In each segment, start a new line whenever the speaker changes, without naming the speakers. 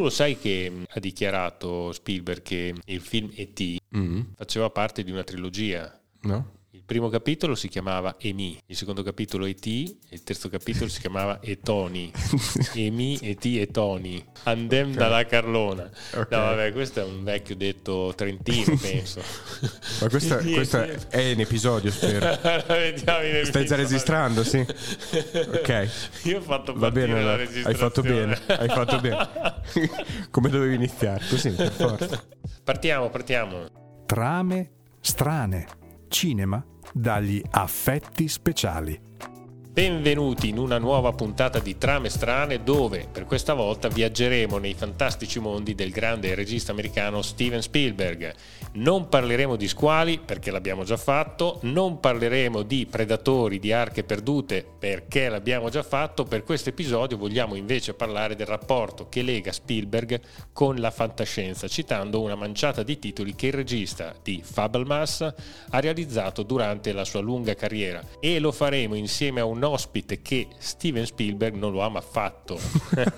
Tu lo sai che mh, ha dichiarato Spielberg che il film E.T.
Mm.
faceva parte di una trilogia.
No?
Il primo capitolo si chiamava Emi, il secondo capitolo E.T. e il terzo capitolo si chiamava Etoni. Emi, E.T. e Tony. Andem dalla Carlona.
Ok.
No, vabbè, questo è un vecchio detto trentino, penso.
Ma questo, è in episodio, spero.
Vediamo in
Stai già registrando, sì? Ok.
Io ho fatto
Va bene,
la
hai fatto bene, hai fatto bene. Come dovevi iniziare? Così, per forza.
Partiamo, partiamo.
Trame strane. Cinema dagli affetti speciali.
Benvenuti in una nuova puntata di Trame Strane dove per questa volta viaggeremo nei fantastici mondi del grande regista americano Steven Spielberg. Non parleremo di squali perché l'abbiamo già fatto, non parleremo di predatori, di arche perdute perché l'abbiamo già fatto, per questo episodio vogliamo invece parlare del rapporto che lega Spielberg con la fantascienza, citando una manciata di titoli che il regista di Fabelmas ha realizzato durante la sua lunga carriera e lo faremo insieme a un ospite che Steven Spielberg non lo ama affatto.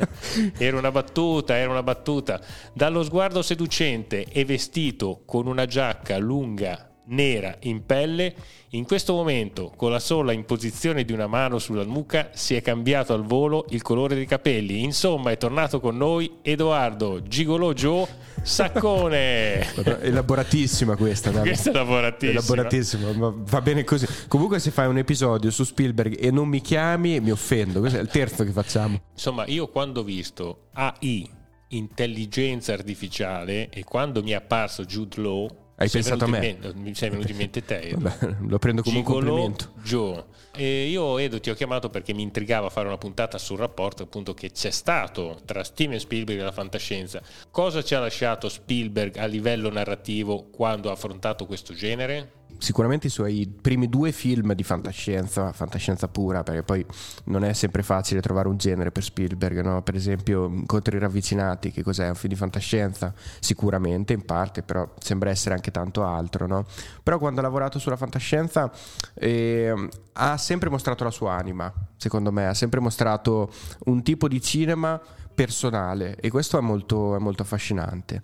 era una battuta, era una battuta. Dallo sguardo seducente e vestito con una giacca lunga nera in pelle, in questo momento, con la sola imposizione di una mano sulla nuca, si è cambiato al volo il colore dei capelli. Insomma, è tornato con noi Edoardo Gigolo Joe Saccone.
Elaboratissima questa, dai.
Questa è lavoratissima.
Elaboratissima, ma va bene così. Comunque, se fai un episodio su Spielberg e non mi chiami, mi offendo. Questo è il terzo che facciamo.
Insomma, io quando ho visto AI, intelligenza artificiale, e quando mi è apparso Jude Law,
Hai
sei
pensato a me?
mente- mi sei venuto in mente te. Edo.
Vabbè, lo prendo come un
Gigolo
complimento.
Joe. E io Edo ti ho chiamato perché mi intrigava fare una puntata sul rapporto appunto che c'è stato tra Steven Spielberg e la fantascienza. Cosa ci ha lasciato Spielberg a livello narrativo quando ha affrontato questo genere?
Sicuramente i suoi primi due film di fantascienza, fantascienza pura, perché poi non è sempre facile trovare un genere per Spielberg, no? Per esempio, Incontri ravvicinati, che cos'è? Un film di fantascienza? Sicuramente, in parte, però sembra essere anche tanto altro, no? Però quando ha lavorato sulla fantascienza ehm, ha sempre mostrato la sua anima, secondo me, ha sempre mostrato un tipo di cinema personale e questo è molto, è molto affascinante.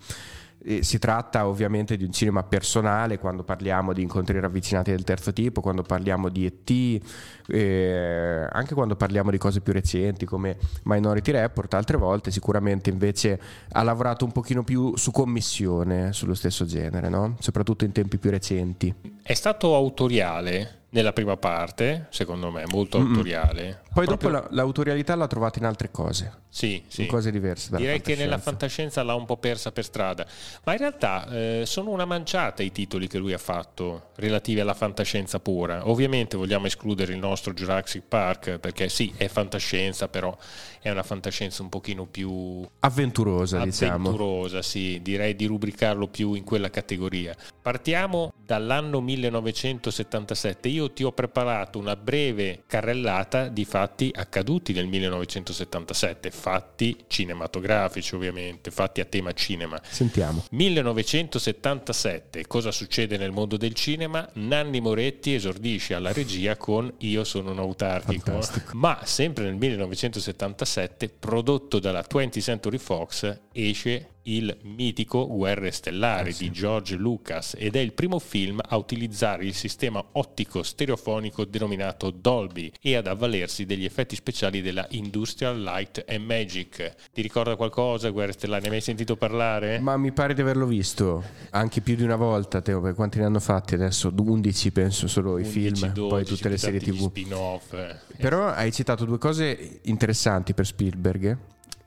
E si tratta ovviamente di un cinema personale quando parliamo di incontri ravvicinati del terzo tipo, quando parliamo di ET, eh, anche quando parliamo di cose più recenti come Minority Report, altre volte sicuramente invece ha lavorato un pochino più su commissione sullo stesso genere, no? soprattutto in tempi più recenti.
È stato autoriale nella prima parte, secondo me, molto autoriale.
Poi
Proprio-
dopo la- l'autorialità l'ha trovata in altre cose,
Sì, sì.
in cose diverse.
Direi che nella
fantascienza.
l'ha un po' persa per strada, ma in realtà eh, sono una manciata i titoli che lui ha fatto relativi alla fantascienza pura. Ovviamente vogliamo escludere il nostro Jurassic Park perché sì, è fantascienza, però è una fantascienza un pochino più
avventurosa, diciamo.
avventurosa, sì, direi di rubricarlo più in quella categoria. Partiamo dall'anno 1977. Io ti ho preparato una breve carrellata di fatti accaduti nel 1977, fatti cinematografici ovviamente, fatti a tema cinema.
Sentiamo.
1977, cosa succede nel mondo del cinema? Nanni Moretti esordisce alla regia con Io sono un autarchico.
Fantastico.
Ma sempre nel 1977, prodotto dalla 20th Century Fox, esce il mitico Guerre Stellari
Eh sì.
di George Lucas ed è il primo film a utilizzare il sistema ottico stereofonico denominato Dolby e ad avvalersi degli effetti speciali della Industrial Light and Magic. Ti ricorda qualcosa Guerre Stellari? Ne hai mai sentito parlare?
Ma mi pare di averlo visto anche più di una volta, Teo, per quanti ne hanno fatti adesso? 11 penso solo i
11,
film,
12,
poi tutte le serie tv.
spin-off. eh.
Però hai citato due cose interessanti per Spielberg.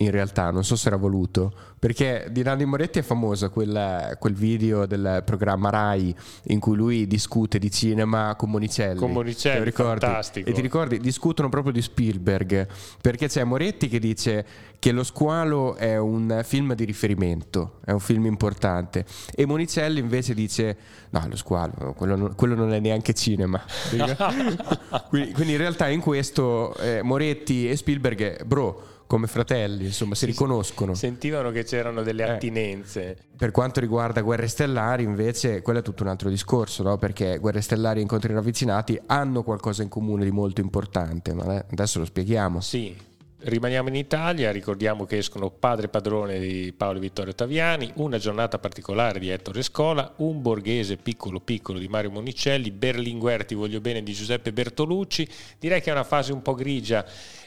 In realtà, non so se era voluto, perché di Nanni Moretti è famosa quella- quel video del programma Rai in cui lui discute di cinema con Monicelli.
Con Monicelli,
ricordi?
fantastico.
E ti ricordi? Discutono proprio di Spielberg, perché c'è Moretti che dice che Lo Squalo è un film di riferimento, è un film importante, e Monicelli invece dice no, Lo Squalo, quello non, quello non è neanche cinema. quindi, quindi in realtà in questo eh, Moretti e Spielberg, bro, come fratelli, insomma, si riconoscono.
Sentivano che c'erano delle
Eh.
attinenze.
Per quanto riguarda Guerre Stellari, invece, quello è tutto un altro discorso, no? perché Guerre Stellari e Incontri Ravvicinati hanno qualcosa in comune di molto importante, ma eh, adesso lo spieghiamo.
Sì, Rimaniamo in Italia, ricordiamo che escono Padre Padrone di Paolo Vittorio Taviani, Una giornata particolare di Ettore Scola, Un borghese piccolo piccolo di Mario Monicelli, Berlinguer Ti voglio bene di Giuseppe Bertolucci. Direi che è una fase un po' grigia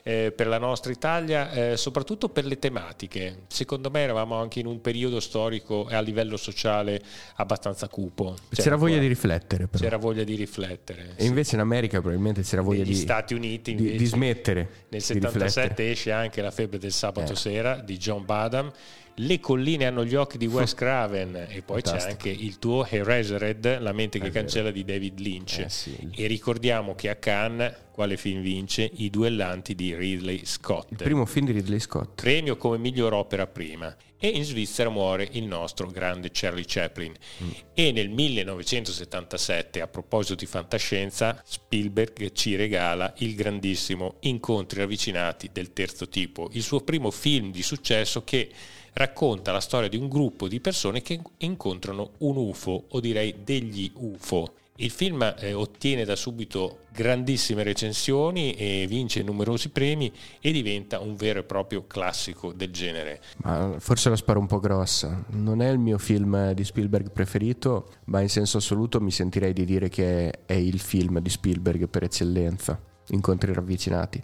eh, per la nostra Italia, eh, soprattutto per le tematiche. Secondo me eravamo anche in un periodo storico e a livello sociale abbastanza cupo.
C'era, c'era voglia di riflettere. Però.
C'era voglia di riflettere.
E sì. invece in America probabilmente c'era voglia
Negli
di...
Stati Uniti
invece, di, di smettere.
Nel 77 esce anche La febbre del sabato eh. sera di John Badham. Le colline hanno gli occhi di Wes Craven e poi Fantastico. c'è anche il tuo Erasered, La mente che cancella di David Lynch. Eh, sì. E ricordiamo che a Cannes quale film vince? I duellanti di Ridley Scott.
Il primo film di Ridley Scott.
Premio come miglior opera prima. E in Svizzera muore il nostro grande Charlie Chaplin. Mm. E nel 1977, a proposito di fantascienza, Spielberg ci regala il grandissimo Incontri ravvicinati del terzo tipo, il suo primo film di successo che racconta la storia di un gruppo di persone che incontrano un UFO, o direi degli UFO. Il film eh, ottiene da subito grandissime recensioni e vince numerosi premi e diventa un vero e proprio classico del genere.
Ma forse la sparo un po' grossa. Non è il mio film di Spielberg preferito, ma in senso assoluto mi sentirei di dire che è il film di Spielberg per eccellenza, Incontri ravvicinati.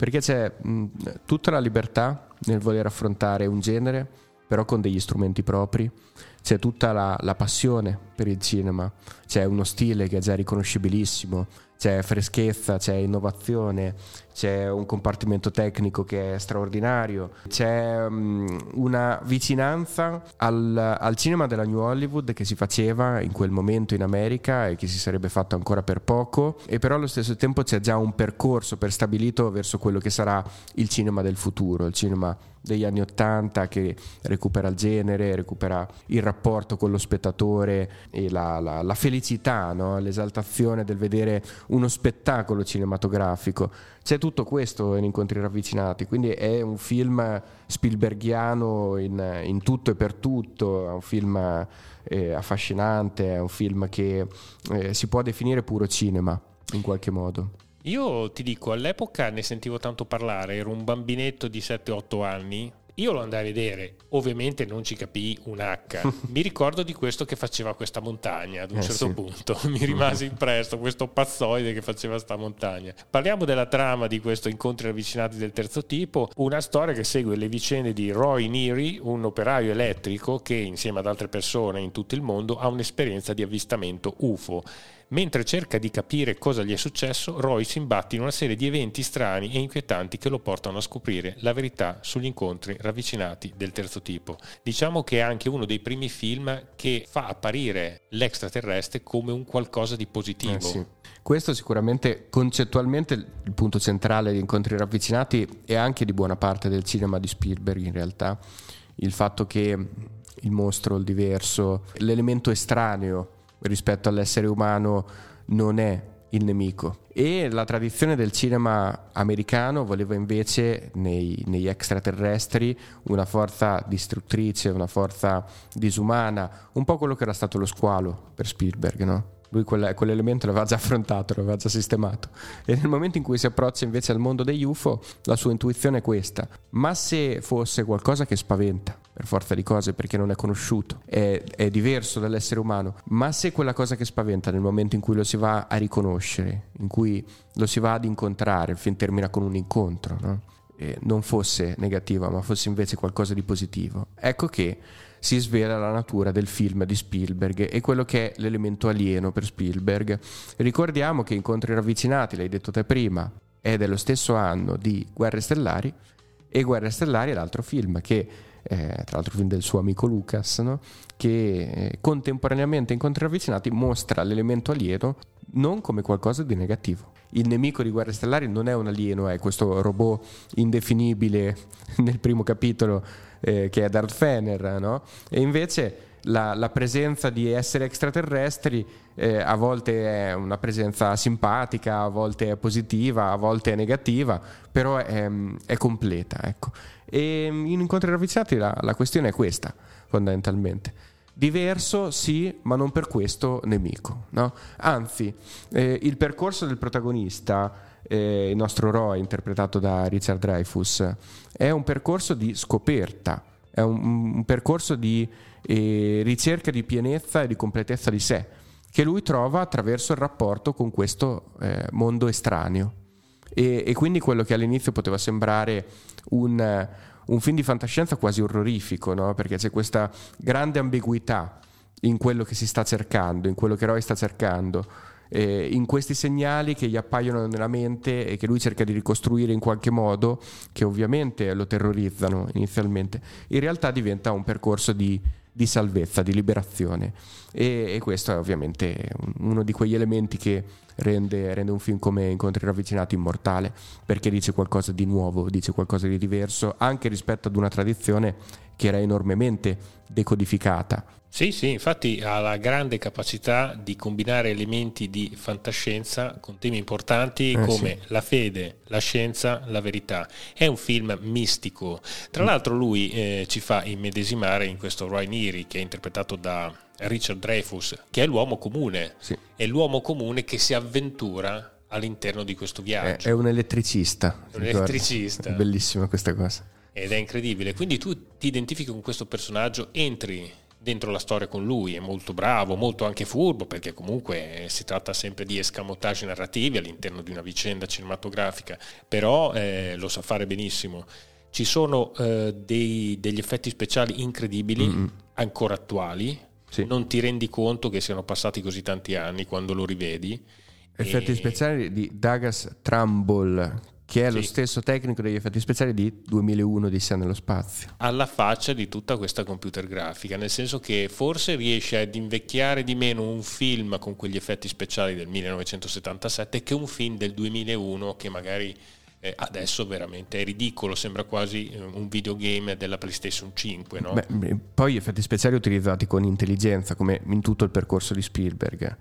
Perché c'è mh, tutta la libertà nel voler affrontare un genere, però con degli strumenti propri. C'è tutta la, la, passione per il cinema, c'è uno stile che è già riconoscibilissimo, c'è freschezza, c'è innovazione, c'è un compartimento tecnico che è straordinario, c'è um, una vicinanza al, al, cinema della New Hollywood che si faceva in quel momento in America e che si sarebbe fatto ancora per poco, e però allo stesso tempo c'è già un percorso per stabilito verso quello che sarà il cinema del futuro, il cinema degli anni Ottanta che recupera il genere, recupera il rapporto con lo spettatore e la, la, la felicità, no? l'esaltazione del vedere uno spettacolo cinematografico. C'è tutto questo in Incontri ravvicinati, quindi è un film Spielbergiano in, in tutto e per tutto, è un film eh, affascinante, è un film che eh, si può definire puro cinema in qualche modo.
Io ti dico, all'epoca ne sentivo tanto parlare, ero un bambinetto di 7-8 anni, io lo andai a vedere, ovviamente non ci capii un H. Mi ricordo di questo che faceva questa montagna ad un eh certo sì. punto. Mi rimase impresso questo pazzoide che faceva questa montagna. Parliamo della trama di questo incontri ravvicinati del terzo tipo, una storia che segue le vicende di Roy Neary, un operaio elettrico che insieme ad altre persone in tutto il mondo ha un'esperienza di avvistamento UFO Mentre cerca di capire cosa gli è successo, Roy si imbatte in una serie di eventi strani e inquietanti che lo portano a scoprire la verità sugli incontri ravvicinati del terzo tipo. Diciamo che è anche uno dei primi film che fa apparire l'extraterrestre come un qualcosa di positivo. Eh sì.
Questo sicuramente concettualmente il punto centrale di incontri ravvicinati e anche di buona parte del cinema di Spielberg in realtà. Il fatto che il mostro, il diverso, l'elemento estraneo rispetto all'essere umano non è il nemico. E la tradizione del cinema americano voleva invece nei, negli extraterrestri una forza distruttrice, una forza disumana, un po' quello che era stato lo squalo per Spielberg, no? Lui quell'elemento l'aveva già affrontato, l'aveva già sistemato. E nel momento in cui si approccia invece al mondo degli UFO, la sua intuizione è questa. Ma se fosse qualcosa che spaventa, per forza di cose, perché non è conosciuto, è, è diverso dall'essere umano, ma se quella cosa che spaventa nel momento in cui lo si va a riconoscere, in cui lo si va ad incontrare, il film termina con un incontro, no? non fosse negativa, ma fosse invece qualcosa di positivo, ecco che si svela la natura del film di Spielberg e quello che è l'elemento alieno per Spielberg. Ricordiamo che Incontri ravvicinati, l'hai detto te prima, è dello stesso anno di Guerre Stellari e Guerre Stellari è l'altro film che eh, tra l'altro film del suo amico Lucas, no? che eh, contemporaneamente Incontri ravvicinati mostra l'elemento alieno non come qualcosa di negativo. Il nemico di Guerre Stellari non è un alieno, è questo robot indefinibile nel primo capitolo eh, che è Darth Fener, no? E invece la, la, presenza di esseri extraterrestri eh, a volte è una presenza simpatica, a volte è positiva, a volte è negativa, però è, è completa. Ecco. E in incontri ravvicinati la, la questione è questa, fondamentalmente. Diverso sì, ma non per questo nemico. No? Anzi, eh, il percorso del protagonista eh, il nostro Roy interpretato da Richard Dreyfus, è un percorso di scoperta, è un, un percorso di eh, ricerca di pienezza e di completezza di sé, che lui trova attraverso il rapporto con questo eh, mondo estraneo. E, e, quindi quello che all'inizio poteva sembrare un, un film di fantascienza quasi orrorifico, no? perché c'è questa grande ambiguità in quello che si sta cercando, in quello che Roy sta cercando eh, in questi segnali che gli appaiono nella mente e che lui cerca di ricostruire in qualche modo, che ovviamente lo terrorizzano inizialmente, in realtà diventa un percorso di, di salvezza, di liberazione. E, e, questo è ovviamente uno di quegli elementi che rende, rende, un film come Incontri ravvicinati immortale, perché dice qualcosa di nuovo, dice qualcosa di diverso, anche rispetto ad una tradizione che era enormemente decodificata
sì, sì, infatti ha la grande capacità di combinare elementi di fantascienza con temi importanti eh, come sì. la fede, la scienza, la verità. È un film mistico. Tra mm. l'altro lui eh, ci fa immedesimare in questo Roy Neri che è interpretato da Richard Dreyfus, che è l'uomo comune. Sì. È l'uomo comune che si avventura all'interno di questo viaggio.
È, è un elettricista.
Un elettricista.
È bellissima questa cosa.
Ed è incredibile. Quindi tu ti identifichi con questo personaggio, entri dentro la storia con lui, è molto bravo, molto anche furbo, perché comunque si tratta sempre di escamotage narrativi all'interno di una vicenda cinematografica, però eh, lo sa fare benissimo. Ci sono eh, dei, degli effetti speciali incredibili, mm-hmm. ancora attuali, sì. non ti rendi conto che siano passati così tanti anni quando lo rivedi.
Effetti e... speciali di Douglas Trumbull, che è sì. lo stesso tecnico degli effetti speciali di 2001 di Sia nello spazio.
Alla faccia di tutta questa computer grafica, nel senso che forse riesce ad invecchiare di meno un film con quegli effetti speciali del 1977 che un film del 2001 che magari eh, adesso veramente è ridicolo, sembra quasi eh, un videogame della PlayStation 5. No?
Beh, poi effetti speciali utilizzati con intelligenza, come in tutto il percorso di Spielberg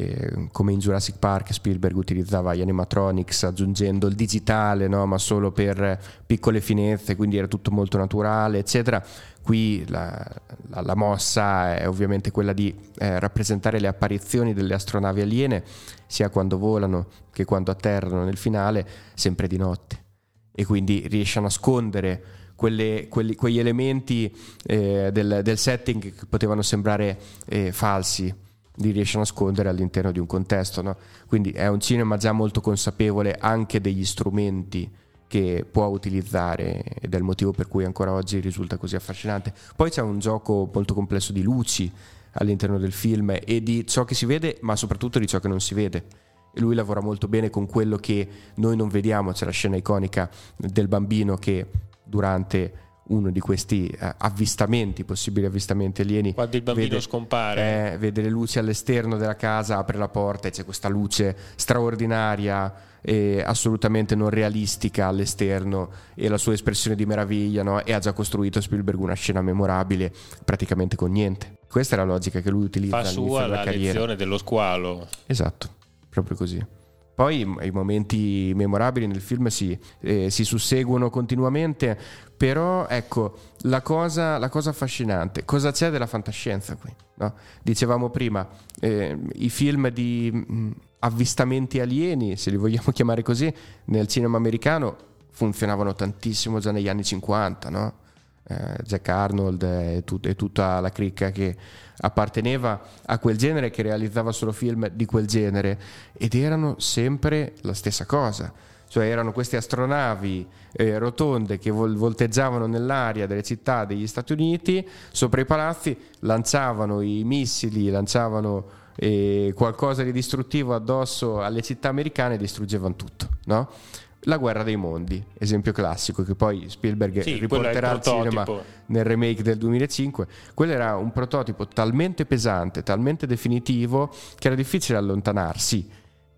eh, come in Jurassic Park Spielberg utilizzava gli animatronics aggiungendo il digitale no? ma solo per piccole finezze quindi era tutto molto naturale eccetera qui la, la, la mossa è ovviamente quella di eh, rappresentare le apparizioni delle astronavi aliene sia quando volano che quando atterrano nel finale sempre di notte e quindi riesce a nascondere quelle, quelli, quegli elementi eh, del, del, setting che potevano sembrare eh, falsi li riesce a nascondere all'interno di un contesto. No? Quindi è un cinema già molto consapevole anche degli strumenti che può utilizzare ed è il motivo per cui ancora oggi risulta così affascinante. Poi c'è un gioco molto complesso di luci all'interno del film e di ciò che si vede, ma soprattutto di ciò che non si vede. E lui lavora molto bene con quello che noi non vediamo. C'è la scena iconica del bambino che durante uno di questi eh, avvistamenti, possibili avvistamenti alieni.
Quando il bambino
vede,
scompare.
Eh, vede le luci all'esterno della casa, apre la porta e c'è questa luce straordinaria e assolutamente non realistica all'esterno e la sua espressione di meraviglia no? e ha già costruito Spielberg una scena memorabile praticamente con niente. Questa è la logica che lui utilizza
Fa sua la
carriera.
lezione dello squalo.
Esatto, proprio così. Poi i momenti memorabili nel film si, eh, si susseguono continuamente, però ecco, la cosa, la cosa, affascinante, cosa c'è della fantascienza qui? No? Dicevamo prima, eh, i film di mh, mm, avvistamenti alieni, se li vogliamo chiamare così, nel cinema americano funzionavano tantissimo già negli anni 50, no? Eh, Jack Arnold e, tut- e, tutta la cricca che apparteneva a quel genere, che realizzava solo film di quel genere, ed erano sempre la stessa cosa. Cioè erano queste astronavi eh, rotonde che vol- volteggiavano nell'aria delle città degli Stati Uniti, sopra i palazzi, lanciavano i missili, lanciavano eh, qualcosa di distruttivo addosso alle città americane e distruggevano tutto. No? La guerra dei mondi, esempio classico che poi Spielberg sì, riporterà al cinema nel remake del 2005. Quello era un prototipo talmente pesante, talmente definitivo che era difficile allontanarsi.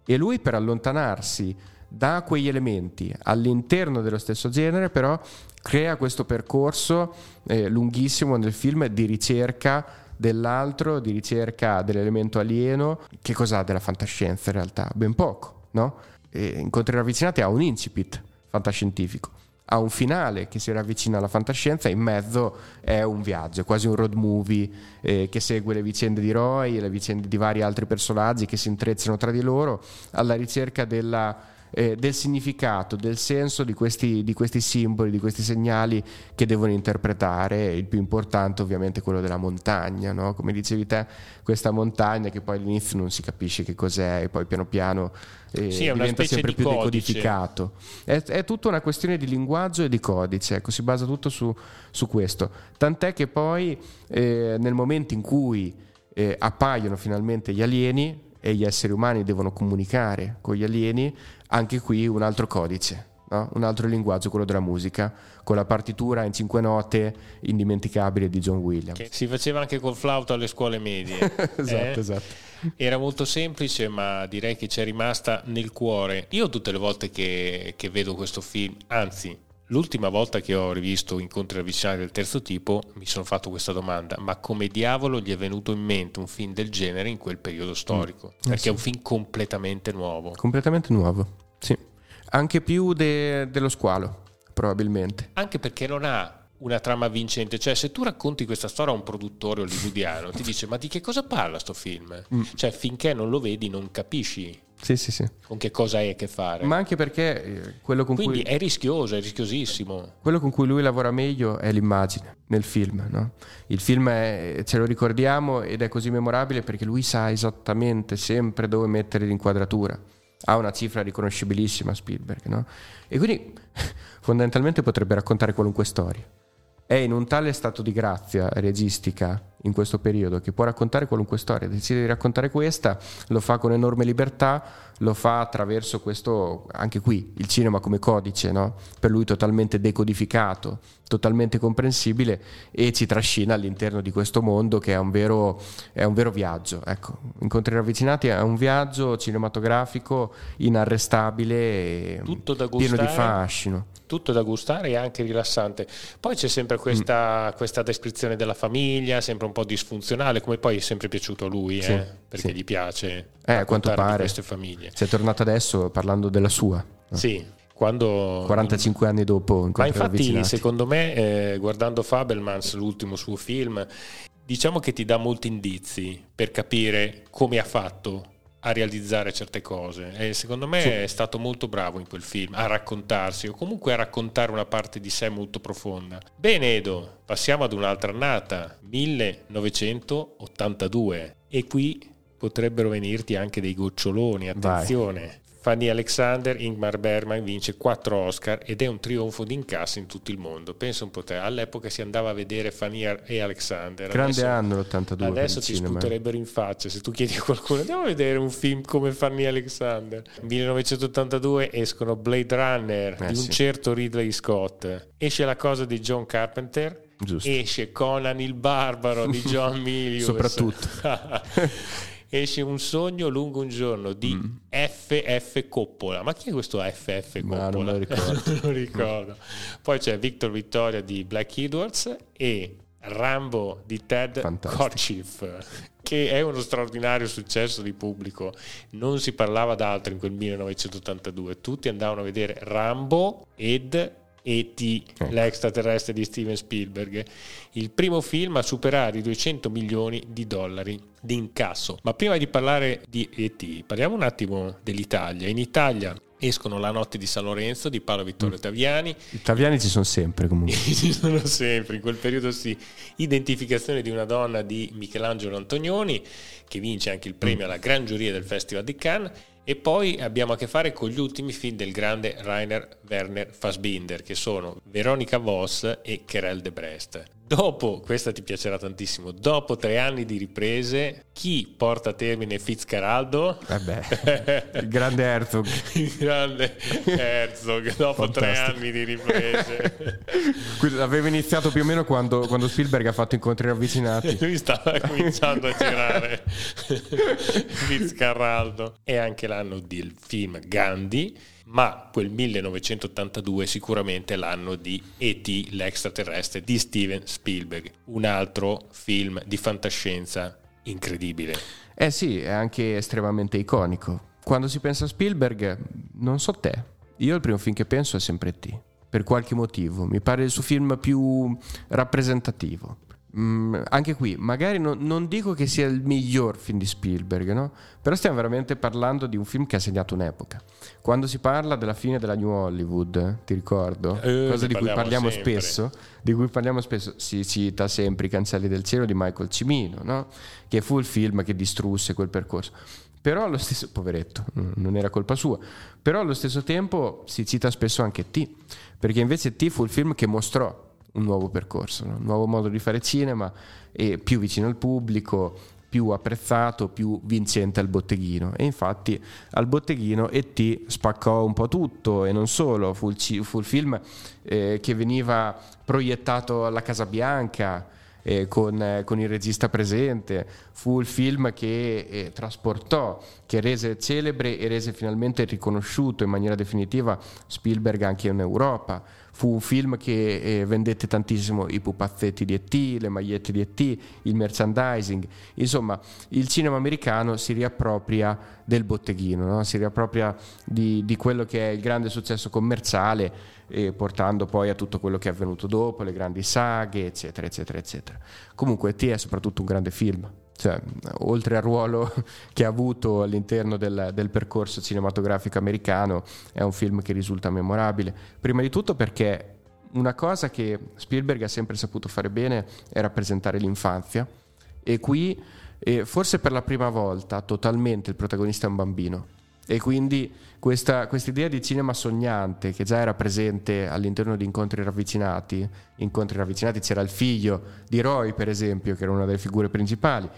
E lui per allontanarsi da quegli elementi all'interno dello stesso genere, però crea questo percorso eh, lunghissimo nel film di ricerca dell'altro, di ricerca dell'elemento alieno. Che cos'ha della fantascienza in realtà? Ben poco, no? Eh, Incontri ravvicinati ha un incipit fantascientifico, ha un finale che si ravvicina alla fantascienza e in mezzo è un viaggio, quasi un road movie eh, che segue le vicende di Roy, le vicende di vari altri personaggi che si intrecciano tra di loro alla ricerca della, eh, del significato, del senso di questi, di questi, simboli, di questi segnali che devono interpretare. Il più importante ovviamente è quello della montagna, no? come dicevi te, questa montagna che poi all'inizio non si capisce che cos'è e poi piano piano eh, sì, diventa sempre più codice. decodificato. È, è, tutta una questione di linguaggio e di codice, ecco, si basa tutto su, su questo. Tant'è che poi eh, nel momento in cui eh, appaiono finalmente gli alieni e gli esseri umani devono comunicare con gli alieni, anche qui un altro codice. No? Un altro linguaggio, quello della musica, con la partitura in cinque note indimenticabile di John Williams.
Che si faceva anche col flauto alle scuole medie.
esatto, eh? esatto.
Era molto semplice, ma direi che ci è rimasta nel cuore. Io tutte le volte che, che vedo questo film, anzi, L'ultima volta che ho rivisto Incontri ravvicinati del terzo tipo mi sono fatto questa domanda, ma come diavolo gli è venuto in mente un film del genere in quel periodo storico? Mm. Perché sì. è un film completamente nuovo.
Completamente nuovo, sì. Anche più de- dello squalo, probabilmente.
Anche perché non ha una trama vincente. Cioè, se tu racconti questa storia a un produttore hollywoodiano, ti dice: Ma di che cosa parla sto film? Mm. Cioè, finché non lo vedi, non capisci.
Sì, sì, sì.
Con che cosa hai a che fare.
Ma anche perché eh, quello con
Quindi
cui...
è rischioso, è rischiosissimo.
Quello con cui lui lavora meglio è l'immagine nel film, no? Il film è, ce lo ricordiamo ed è così memorabile perché lui sa esattamente sempre dove mettere l'inquadratura. Ha una cifra riconoscibilissima Spielberg, no? E quindi fondamentalmente potrebbe raccontare qualunque storia è in un tale stato di grazia registica in questo periodo che può raccontare qualunque storia, decide di raccontare questa, lo fa con enorme libertà, lo fa attraverso questo, anche qui, il cinema come codice, no? per lui totalmente decodificato, totalmente comprensibile e ci trascina all'interno di questo mondo che è un vero, è un vero viaggio. Ecco, Incontri ravvicinati è un viaggio cinematografico inarrestabile e pieno di fascino
tutto da gustare e anche rilassante. Poi c'è sempre questa, mm. questa, descrizione della famiglia, sempre un po' disfunzionale, come poi è sempre piaciuto a lui, sì, eh, perché sì. gli piace
eh, a quanto pare. queste famiglie. Si è tornato adesso parlando della sua.
Sì, quando
45 anni dopo
ma infatti secondo me eh, guardando Fabelmans l'ultimo suo film diciamo che ti dà molti indizi per capire come ha fatto a realizzare certe cose e secondo me sì. è stato molto bravo in quel film a raccontarsi o comunque a raccontare una parte di sé molto profonda. Bene Edo, passiamo ad un'altra annata, 1982 e qui potrebbero venirti anche dei goccioloni, attenzione. Vai. Fanny Alexander, Ingmar Bergman vince 4 Oscar ed è un trionfo di incassi in tutto il mondo. Pensa un po' te, all'epoca si andava a vedere Fanny e Alexander.
Grande adesso, anno l'82.
Adesso ti cinema. sputerebbero in faccia se tu chiedi a qualcuno andiamo a vedere un film come Fanny Alexander. 1982 escono Blade Runner eh, di un sì. certo Ridley Scott. Esce la cosa di John Carpenter. Giusto. Esce Conan il barbaro di John Milius.
Soprattutto.
esce un sogno lungo un giorno di mm. FF Coppola. Ma chi è questo FF Coppola?
non lo ricordo.
non lo ricordo. Poi c'è Victor Vittoria di Black Edwards e Rambo di Ted Kotcheff che è uno straordinario successo di pubblico. Non si parlava d'altro in quel 1982. Tutti andavano a vedere Rambo ed E.T., ecco. l'extraterrestre di Steven Spielberg, il primo film a superare i 200 milioni di dollari di incasso. Ma prima di parlare di E.T., parliamo un attimo dell'Italia. In Italia escono La notte di San Lorenzo di Paolo Vittorio mm. Taviani.
I Taviani ci sono sempre comunque.
ci sono sempre, in quel periodo sì. Identificazione di una donna di Michelangelo Antonioni, che vince anche il premio alla Gran Giuria del Festival di Cannes e poi abbiamo a che fare con gli ultimi film del grande Rainer Werner Fassbinder, che sono Veronica Voss e Kerel de Brest. Dopo, questa ti piacerà tantissimo, dopo tre anni di riprese, chi porta a termine Fitzcarraldo?
Beh, il grande Herzog.
il grande Herzog, dopo Fantastico. tre anni di riprese.
Aveva iniziato più o meno quando, quando Spielberg ha fatto incontri ravvicinati.
Lui stava cominciando a girare Fitzcarraldo. È anche l'anno del film Gandhi ma quel 1982 sicuramente è l'anno di E.T. l'extraterrestre di Steven Spielberg, un altro film di fantascienza incredibile.
Eh sì, è anche estremamente iconico. Quando si pensa a Spielberg, non so te, io il primo film che penso è sempre E.T. Per qualche motivo, mi pare il suo film più rappresentativo Mm, anche qui, magari non, non, dico che sia il miglior film di Spielberg, no? però stiamo veramente parlando di un film che ha segnato un'epoca. Quando si parla della fine della New Hollywood, eh, ti ricordo,
eh,
cosa di cui parliamo
sempre.
spesso, di cui parliamo spesso, si cita sempre I Cancelli del Cielo di Michael Cimino, no? che fu il film che distrusse quel percorso. Però allo stesso poveretto, non era colpa sua. Però allo stesso tempo si cita spesso anche T, perché invece T fu il film che mostrò un nuovo percorso, un nuovo modo di fare cinema e più vicino al pubblico, più apprezzato, più vincente al botteghino. E infatti al botteghino E.T. spaccò un po' tutto e non solo, fu il, fu il film eh, che veniva proiettato alla Casa Bianca. Eh, con, eh, con, il regista presente, fu il film che eh, trasportò, che rese celebre e rese finalmente riconosciuto in maniera definitiva Spielberg anche in Europa Fu un film che eh, vendette tantissimo i pupazzetti di E.T., le magliette di E.T., il merchandising. Insomma, il cinema americano si riappropria del botteghino, no? si riappropria di, di, quello che è il grande successo commerciale, eh, portando poi a tutto quello che è avvenuto dopo, le grandi saghe, eccetera, eccetera, eccetera. Comunque E.T. è soprattutto un grande film cioè, oltre al ruolo che ha avuto all'interno del, del, percorso cinematografico americano, è un film che risulta memorabile. Prima di tutto perché una cosa che Spielberg ha sempre saputo fare bene è rappresentare l'infanzia e qui, eh, forse per la prima volta, totalmente il protagonista è un bambino. E quindi questa idea di cinema sognante che già era presente all'interno di incontri ravvicinati, incontri ravvicinati c'era il figlio di Roy per esempio, che era una delle figure principali,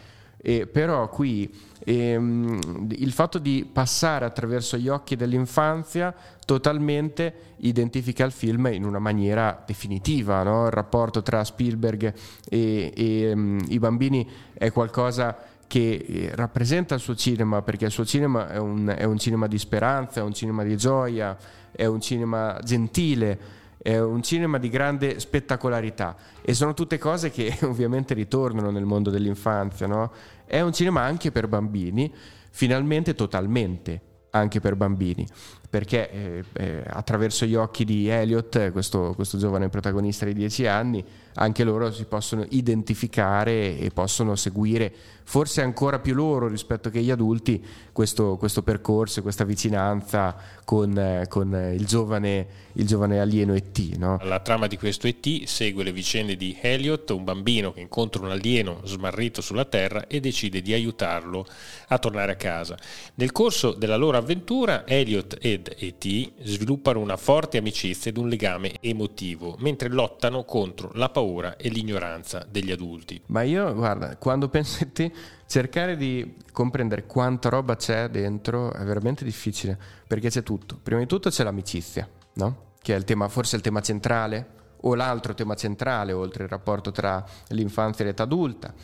e però qui ehm, il fatto di passare attraverso gli occhi dell'infanzia totalmente identifica il film in una maniera definitiva. No? Il rapporto tra Spielberg e, e um, i bambini è qualcosa che eh, rappresenta il suo cinema, perché il suo cinema è un, è un cinema di speranza, è un cinema di gioia, è un cinema gentile è un cinema di grande spettacolarità e sono tutte cose che ovviamente ritornano nel mondo dell'infanzia, no? È un cinema anche per bambini, finalmente totalmente anche per bambini, perché eh, eh, attraverso gli occhi di Elliot, questo, questo giovane protagonista di 10 anni, anche loro si possono identificare e possono seguire, forse ancora più loro rispetto che gli adulti, questo, questo percorso, questa vicinanza con, eh, con il, giovane, il, giovane, alieno ET. No?
La trama di questo ET segue le vicende di Elliot, un bambino che incontra un alieno smarrito sulla Terra e decide di aiutarlo a tornare a casa. Nel corso della loro avventura, Elliot ed ET sviluppano una forte amicizia ed un legame emotivo, mentre lottano contro la paura e l'ignoranza degli adulti.
Ma io, guarda, quando penso a te, cercare di comprendere quanta roba c'è dentro è veramente difficile, perché c'è tutto. Prima di tutto c'è l'amicizia, no? Che è il tema, forse il tema centrale, o l'altro tema centrale, oltre il rapporto tra l'infanzia e l'età adulta.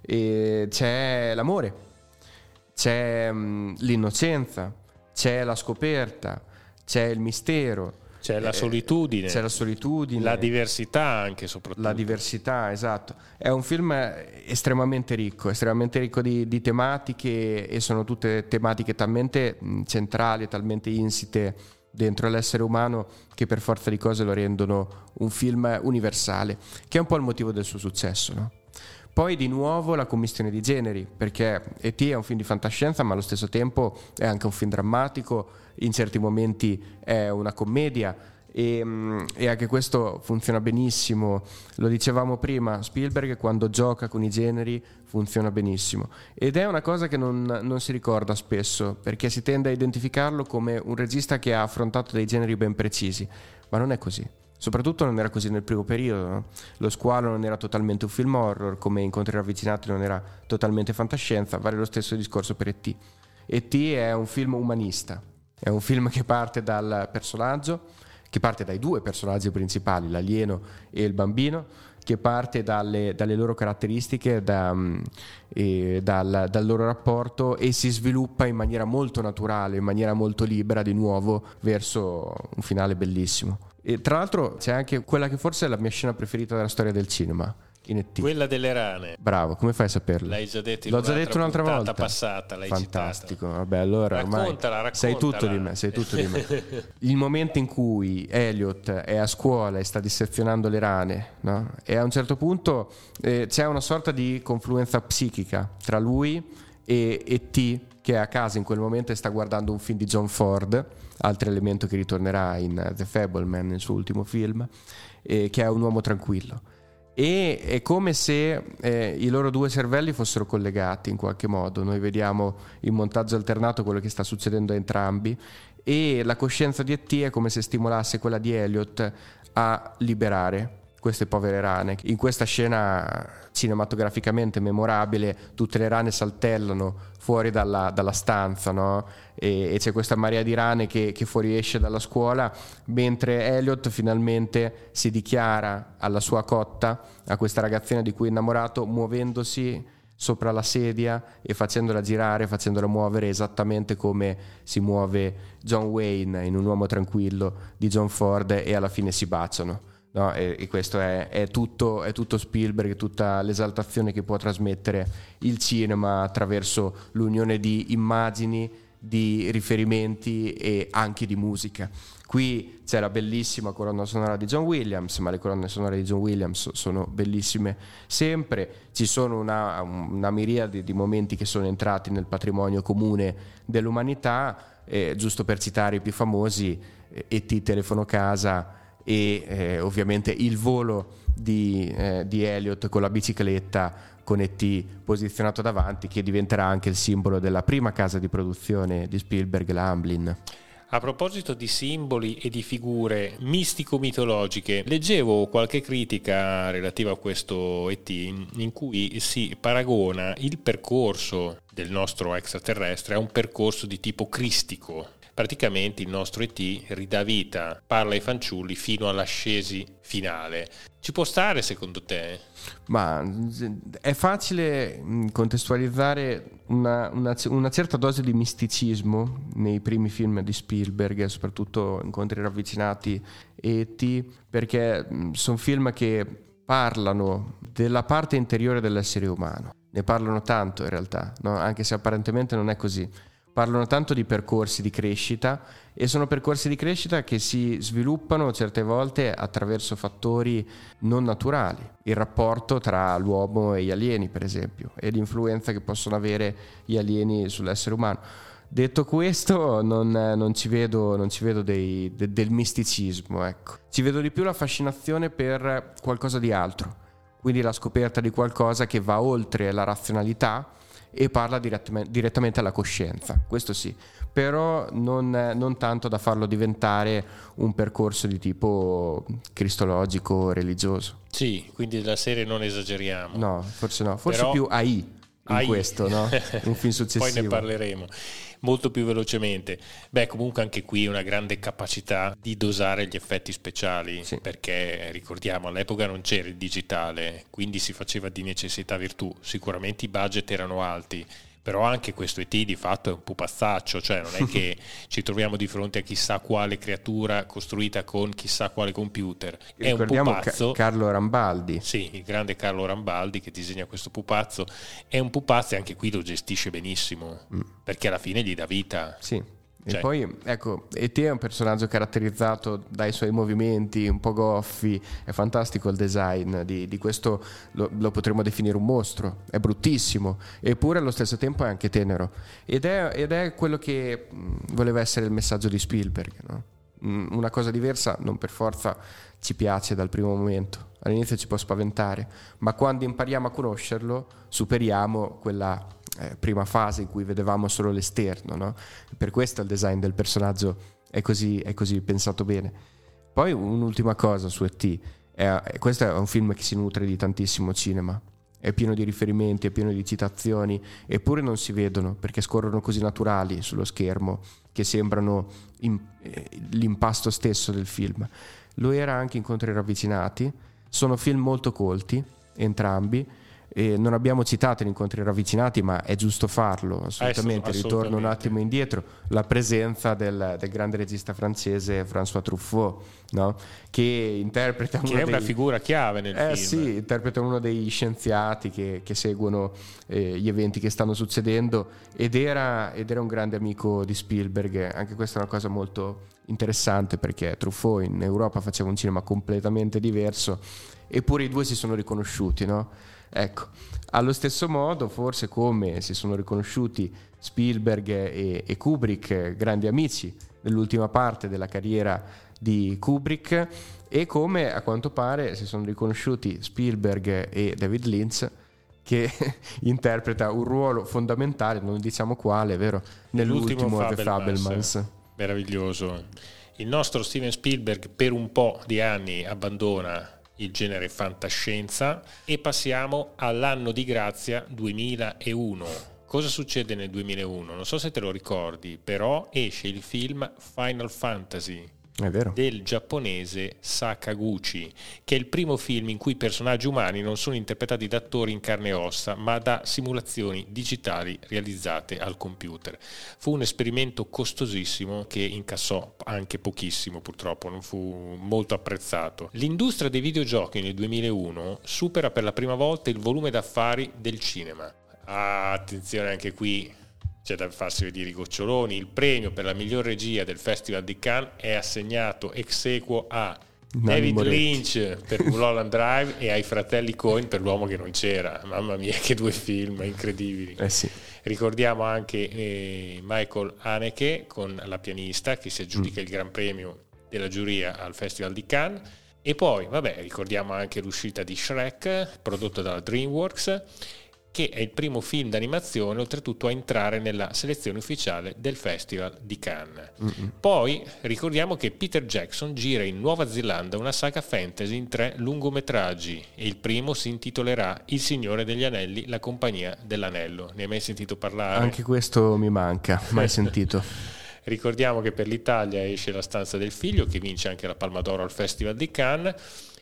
E c'è l'amore, c'è l'innocenza, c'è la scoperta, c'è il mistero
c'è la eh, solitudine.
C'è la solitudine.
La diversità anche soprattutto.
La diversità, esatto. È un film estremamente ricco, estremamente ricco di, di tematiche e sono tutte tematiche talmente centrali, talmente insite dentro l'essere umano che per forza di cose lo rendono un film universale, che è un po' il motivo del suo successo, no? Poi di nuovo la commissione di generi, perché E.T. è un film di fantascienza, ma allo stesso tempo è anche un film drammatico, in certi momenti è una commedia. E, mm, e, anche questo funziona benissimo. Lo dicevamo prima, Spielberg quando gioca con i generi funziona benissimo. Ed è una cosa che non, non, si ricorda spesso, perché si tende a identificarlo come un regista che ha affrontato dei generi ben precisi, ma non è così. Soprattutto non era così nel primo periodo. No? Lo squalo non era totalmente un film horror, come Incontri ravvicinati non era totalmente fantascienza, vale lo stesso discorso per E.T. E.T. è un film umanista, è un film che parte dal personaggio, che parte dai due personaggi principali, l'alieno e il bambino, che parte dalle, dalle loro caratteristiche, da, mm, dal, dal, loro rapporto e si sviluppa in maniera molto naturale, in maniera molto libera di nuovo verso un finale bellissimo. E tra l'altro c'è anche quella che forse è la mia scena preferita della storia del cinema, in E.T.
Quella delle rane.
Bravo, come fai a saperlo?
L'hai già detto
L'ho già detto un'altra volta.
passata, l'hai
Fantastico,
citata.
vabbè, allora ormai
Raccontala, raccontala.
sei tutto di me, sei tutto di me. Il momento in cui Elliot è a scuola e sta dissezionando le rane, no? E a un certo punto eh, c'è una sorta di confluenza psichica tra lui e, e T che è a casa in quel momento e sta guardando un film di John Ford, altro elemento che ritornerà in The Fableman, il suo ultimo film, eh, che è un uomo tranquillo e è come se eh, i loro due cervelli fossero collegati in qualche modo. Noi vediamo in montaggio alternato quello che sta succedendo a entrambi e la coscienza di E.T. è come se stimolasse quella di Elliot a liberare queste povere rane. In questa scena cinematograficamente memorabile tutte le rane saltellano fuori dalla, dalla stanza no? e, e, c'è questa marea di rane che, che fuoriesce dalla scuola mentre Elliot finalmente si dichiara alla sua cotta, a questa ragazzina di cui è innamorato, muovendosi sopra la sedia e facendola girare, facendola muovere esattamente come si muove John Wayne in Un uomo tranquillo di John Ford e alla fine si baciano. No, e, e, questo è, è, tutto, è, tutto, Spielberg, tutta l'esaltazione che può trasmettere il cinema attraverso l'unione di immagini, di riferimenti e anche di musica. Qui c'è la bellissima colonna sonora di John Williams, ma le colonne sonore di John Williams sono bellissime sempre. Ci sono una, una miriade di momenti che sono entrati nel patrimonio comune dell'umanità, eh, giusto per citare i più famosi, eh, E.T. Telefono Casa e eh, ovviamente il volo di, eh, di, Elliot con la bicicletta con E.T. posizionato davanti che diventerà anche il simbolo della prima casa di produzione di Spielberg, la Amblin.
A proposito di simboli e di figure mistico-mitologiche, leggevo qualche critica relativa a questo ET in cui si paragona il percorso del nostro extraterrestre a un percorso di tipo cristico. Praticamente il nostro ET ridà vita, parla ai fanciulli fino all'ascesi finale. Ci può stare secondo te?
Ma è facile contestualizzare una, una, una, certa dose di misticismo nei primi film di Spielberg, soprattutto Incontri ravvicinati e E.T., perché sono film che parlano della parte interiore dell'essere umano. Ne parlano tanto in realtà, no? anche se apparentemente non è così parlano tanto di percorsi di crescita e sono percorsi di crescita che si sviluppano certe volte attraverso fattori non naturali, il rapporto tra l'uomo e gli alieni per esempio e l'influenza che possono avere gli alieni sull'essere umano. Detto questo, non, non ci vedo, non ci vedo dei, de, del misticismo, ecco. ci vedo di più la fascinazione per qualcosa di altro, quindi la scoperta di qualcosa che va oltre la razionalità e parla direttamente alla coscienza, questo sì, però non, non, tanto da farlo diventare un percorso di tipo cristologico, religioso.
Sì, quindi della serie non esageriamo.
No, forse no, forse
però...
più AI in
AI.
questo, no? Un film successivo.
Poi ne parleremo molto più velocemente. Beh, comunque anche qui una grande capacità di dosare gli effetti speciali,
Sì.
perché ricordiamo all'epoca non c'era il digitale, quindi si faceva di necessità virtù. Sicuramente i budget erano alti. Però anche questo ET di fatto è un pupazzaccio, cioè non è che ci troviamo di fronte a chissà quale creatura costruita con chissà quale computer. È un
Ricordiamo Ca-
pupazzo.
Carlo Rambaldi.
Sì, il grande Carlo Rambaldi che disegna questo pupazzo è un pupazzo e anche qui lo gestisce benissimo perché alla fine gli dà vita.
Sì. E
Cioè-
poi, ecco, E.T. è un personaggio caratterizzato dai suoi movimenti un po' goffi, è fantastico il design di, di questo, lo, lo potremmo definire un mostro, è bruttissimo, eppure allo stesso tempo è anche tenero. Ed è, ed è quello che voleva essere il messaggio di Spielberg, no? Una cosa diversa non per forza ci piace dal primo momento, all'inizio ci può spaventare, ma quando impariamo a conoscerlo superiamo quella eh, prima fase in cui vedevamo solo l'esterno, no? Per questo il design del personaggio è così, è così pensato bene. Poi un'ultima cosa su E.T. È, questo è un film che si nutre di tantissimo cinema. È pieno di riferimenti, è pieno di citazioni, eppure non si vedono perché scorrono così naturali sullo schermo che sembrano im- eh, l'impasto stesso del film. Lo era anche Incontri ravvicinati. Sono film molto colti, entrambi, E non abbiamo citato gli incontri ravvicinati, ma è giusto farlo, assolutamente. Ritorno un attimo indietro, la presenza del, del grande regista francese François Truffaut, no? che interpreta
che è una figura chiave nel
eh,
film.
Sì, interpreta uno dei scienziati che, che seguono eh, gli eventi che stanno succedendo ed era, ed era un grande amico di Spielberg. Anche questa è una cosa molto interessante perché Truffaut in Europa faceva un cinema completamente diverso eppure i due si sono riconosciuti, no? Ecco, allo stesso modo, forse come si sono riconosciuti Spielberg e, e Kubrick, grandi amici nell'ultima parte della carriera di Kubrick, e come a quanto pare si sono riconosciuti Spielberg e David Lynch che interpreta un ruolo fondamentale, non diciamo quale, vero? Nell'ultimo The Fabelmans.
Meraviglioso. Il nostro Steven Spielberg per un po' di anni abbandona il genere fantascienza e passiamo all'anno di grazia 2001. Cosa succede nel 2001? Non so se te lo ricordi, però esce il film Final Fantasy del giapponese Sakaguchi, che è il primo film in cui i personaggi umani non sono interpretati da attori in carne e ossa, ma da simulazioni digitali realizzate al computer. Fu un esperimento costosissimo che incassò anche pochissimo, purtroppo, non fu molto apprezzato. L'industria dei videogiochi nel 2001 supera per la prima volta il volume d'affari del cinema. Ah, attenzione anche qui, c'è da farsi vedere i goccioloni. Il premio per la miglior regia del Festival di Cannes è assegnato ex equo a David Moretti. Lynch per Mulholland Drive e ai fratelli Cohen per L'uomo che non c'era. Mamma mia, che due film incredibili.
Eh sì.
Ricordiamo anche eh, Michael Haneke con La pianista che si aggiudica mm. il Gran Premio della giuria al Festival di Cannes. E poi, vabbè, ricordiamo anche l'uscita di Shrek, prodotto dalla DreamWorks che è il primo film d'animazione oltretutto a entrare nella selezione ufficiale del Festival di Cannes. Mm-hmm. Poi ricordiamo che Peter Jackson gira in Nuova Zelanda una saga fantasy in tre lungometraggi e il primo si intitolerà Il Signore degli Anelli, la compagnia dell'anello. Ne hai mai sentito parlare?
Anche questo mi manca, mai sentito.
Ricordiamo che per l'Italia esce La stanza del figlio che vince anche la Palma d'Oro al Festival di Cannes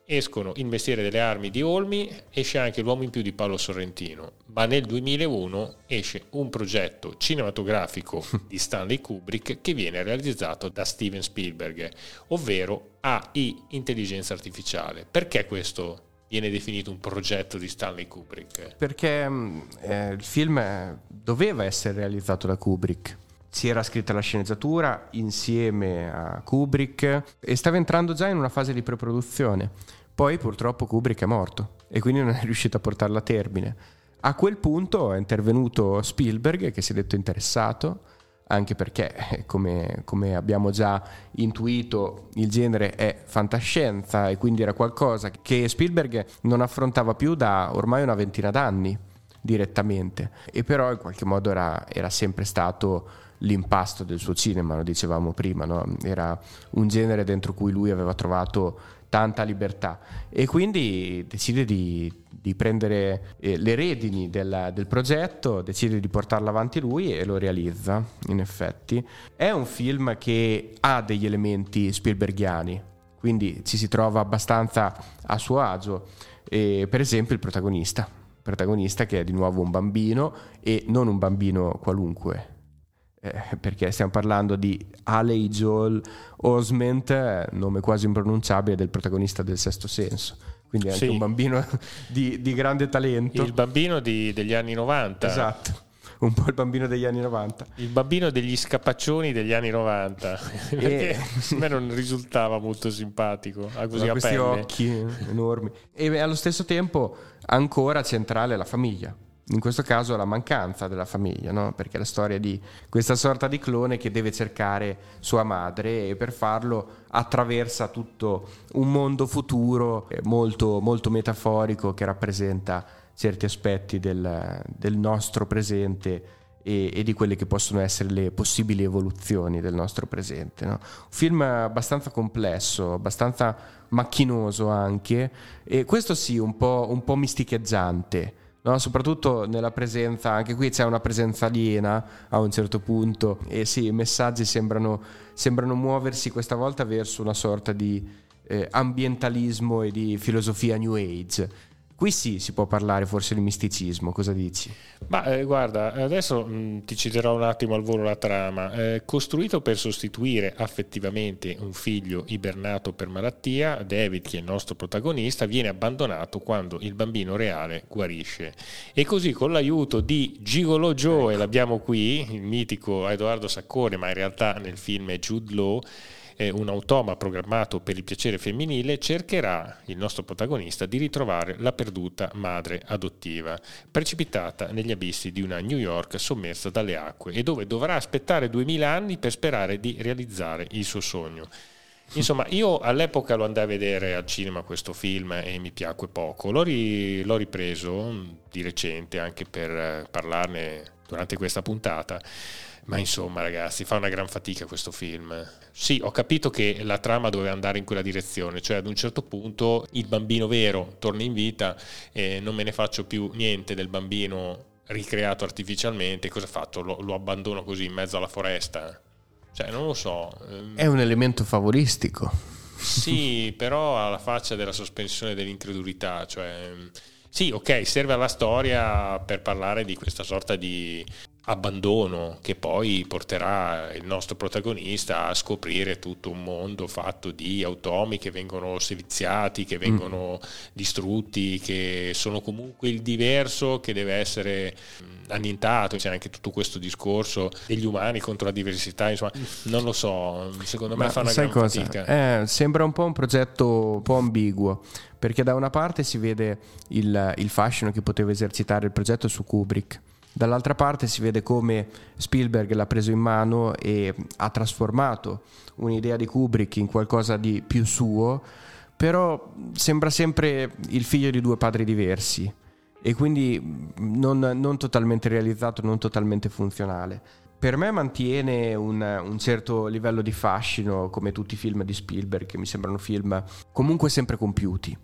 escono Il mestiere delle armi di Olmi, esce anche L'uomo in più di Paolo Sorrentino, ma nel 2001 esce un progetto cinematografico di Stanley Kubrick che viene realizzato da Steven Spielberg, ovvero AI Intelligenza Artificiale. Perché questo viene definito un progetto di Stanley Kubrick?
Perché mm, eh, il film doveva essere realizzato da Kubrick si era scritta la sceneggiatura insieme a Kubrick e stava entrando già in una fase di preproduzione. Poi purtroppo Kubrick è morto e quindi non è riuscito a portarla a termine. A quel punto è intervenuto Spielberg che si è detto interessato, anche perché come, come, abbiamo già intuito il genere è fantascienza e quindi era qualcosa che Spielberg non affrontava più da ormai una ventina d'anni direttamente e però in qualche modo era, era sempre stato l'impasto del suo cinema, lo dicevamo prima, no? era un genere dentro cui lui aveva trovato tanta libertà. E quindi decide di, di prendere eh, le redini del, del, progetto, decide di portarlo avanti lui e lo realizza, in effetti. È un film che ha degli elementi Spielbergiani, quindi ci si trova abbastanza a suo agio, e, per esempio il protagonista, protagonista che è di nuovo un bambino e non un bambino qualunque, eh, perché stiamo parlando di Haley Joel Osment, nome quasi impronunciabile del protagonista del Sesto Senso. Quindi è anche sì. un bambino di, di, grande talento.
Il bambino di, degli anni 90.
Esatto un po' il bambino degli anni 90.
Il bambino degli scapaccioni degli anni 90. Perché a me non risultava molto simpatico. Ha così
questi occhi enormi. E allo stesso tempo ancora centrale la famiglia in questo caso la mancanza della famiglia, no? perché è la storia di questa sorta di clone che deve cercare sua madre e per farlo attraversa tutto un mondo futuro molto, molto metaforico che rappresenta certi aspetti del, del nostro presente e, e, di quelle che possono essere le possibili evoluzioni del nostro presente. No? Un film abbastanza complesso, abbastanza macchinoso anche e questo sì, un po', un po misticheggiante No, soprattutto nella presenza, anche qui c'è una presenza aliena a un certo punto e sì, i messaggi sembrano, sembrano muoversi questa volta verso una sorta di eh, ambientalismo e di filosofia New Age. Qui sì, si può parlare forse di misticismo, cosa dici?
Ma eh, guarda, adesso mh, ti citerò un attimo al volo la trama. Eh, costruito per sostituire affettivamente un figlio ibernato per malattia, David, che è il nostro protagonista, viene abbandonato quando il bambino reale guarisce. E così con l'aiuto di Gigolo Joe, e l'abbiamo qui, il mitico Edoardo Saccone, ma in realtà nel film è Jude Law, eh, un automa programmato per il piacere femminile, cercherà il nostro protagonista di ritrovare la perduta madre adottiva, precipitata negli abissi di una New York sommersa dalle acque e dove dovrà aspettare 2000 anni per sperare di realizzare il suo sogno. Insomma, io all'epoca lo andai a vedere al cinema questo film e mi piacque poco. L'ho, ri- l'ho ripreso di recente anche per eh, parlarne durante questa puntata. Ma insomma, ragazzi, fa una gran fatica questo film. Sì, ho capito che la trama doveva andare in quella direzione, cioè ad un certo punto il bambino vero torna in vita e non me ne faccio più niente del bambino ricreato artificialmente. Cosa ha fatto? Lo, lo abbandono così in mezzo alla foresta? Cioè, non lo so.
È un elemento favoristico.
Sì, però alla faccia della sospensione dell'incredulità, cioè... Sì, ok, serve alla storia per parlare di questa sorta di abbandono che poi porterà il nostro protagonista a scoprire tutto un mondo fatto di automi che vengono seviziati, che vengono mm. distrutti, che sono comunque il diverso che deve essere annientato, c'è anche tutto questo discorso degli umani contro la diversità, insomma, non lo so, secondo me Ma fa una gran cosa? fatica.
Eh, sembra un po' un progetto un po' ambiguo, perché da una parte si vede il, il fascino che poteva esercitare il progetto su Kubrick, Dall'altra parte si vede come Spielberg l'ha preso in mano e ha trasformato un'idea di Kubrick in qualcosa di più suo, però sembra sempre il figlio di due padri diversi e quindi non, non totalmente realizzato, non totalmente funzionale. Per me mantiene un, un, certo livello di fascino, come tutti i film di Spielberg, che mi sembrano film comunque sempre compiuti.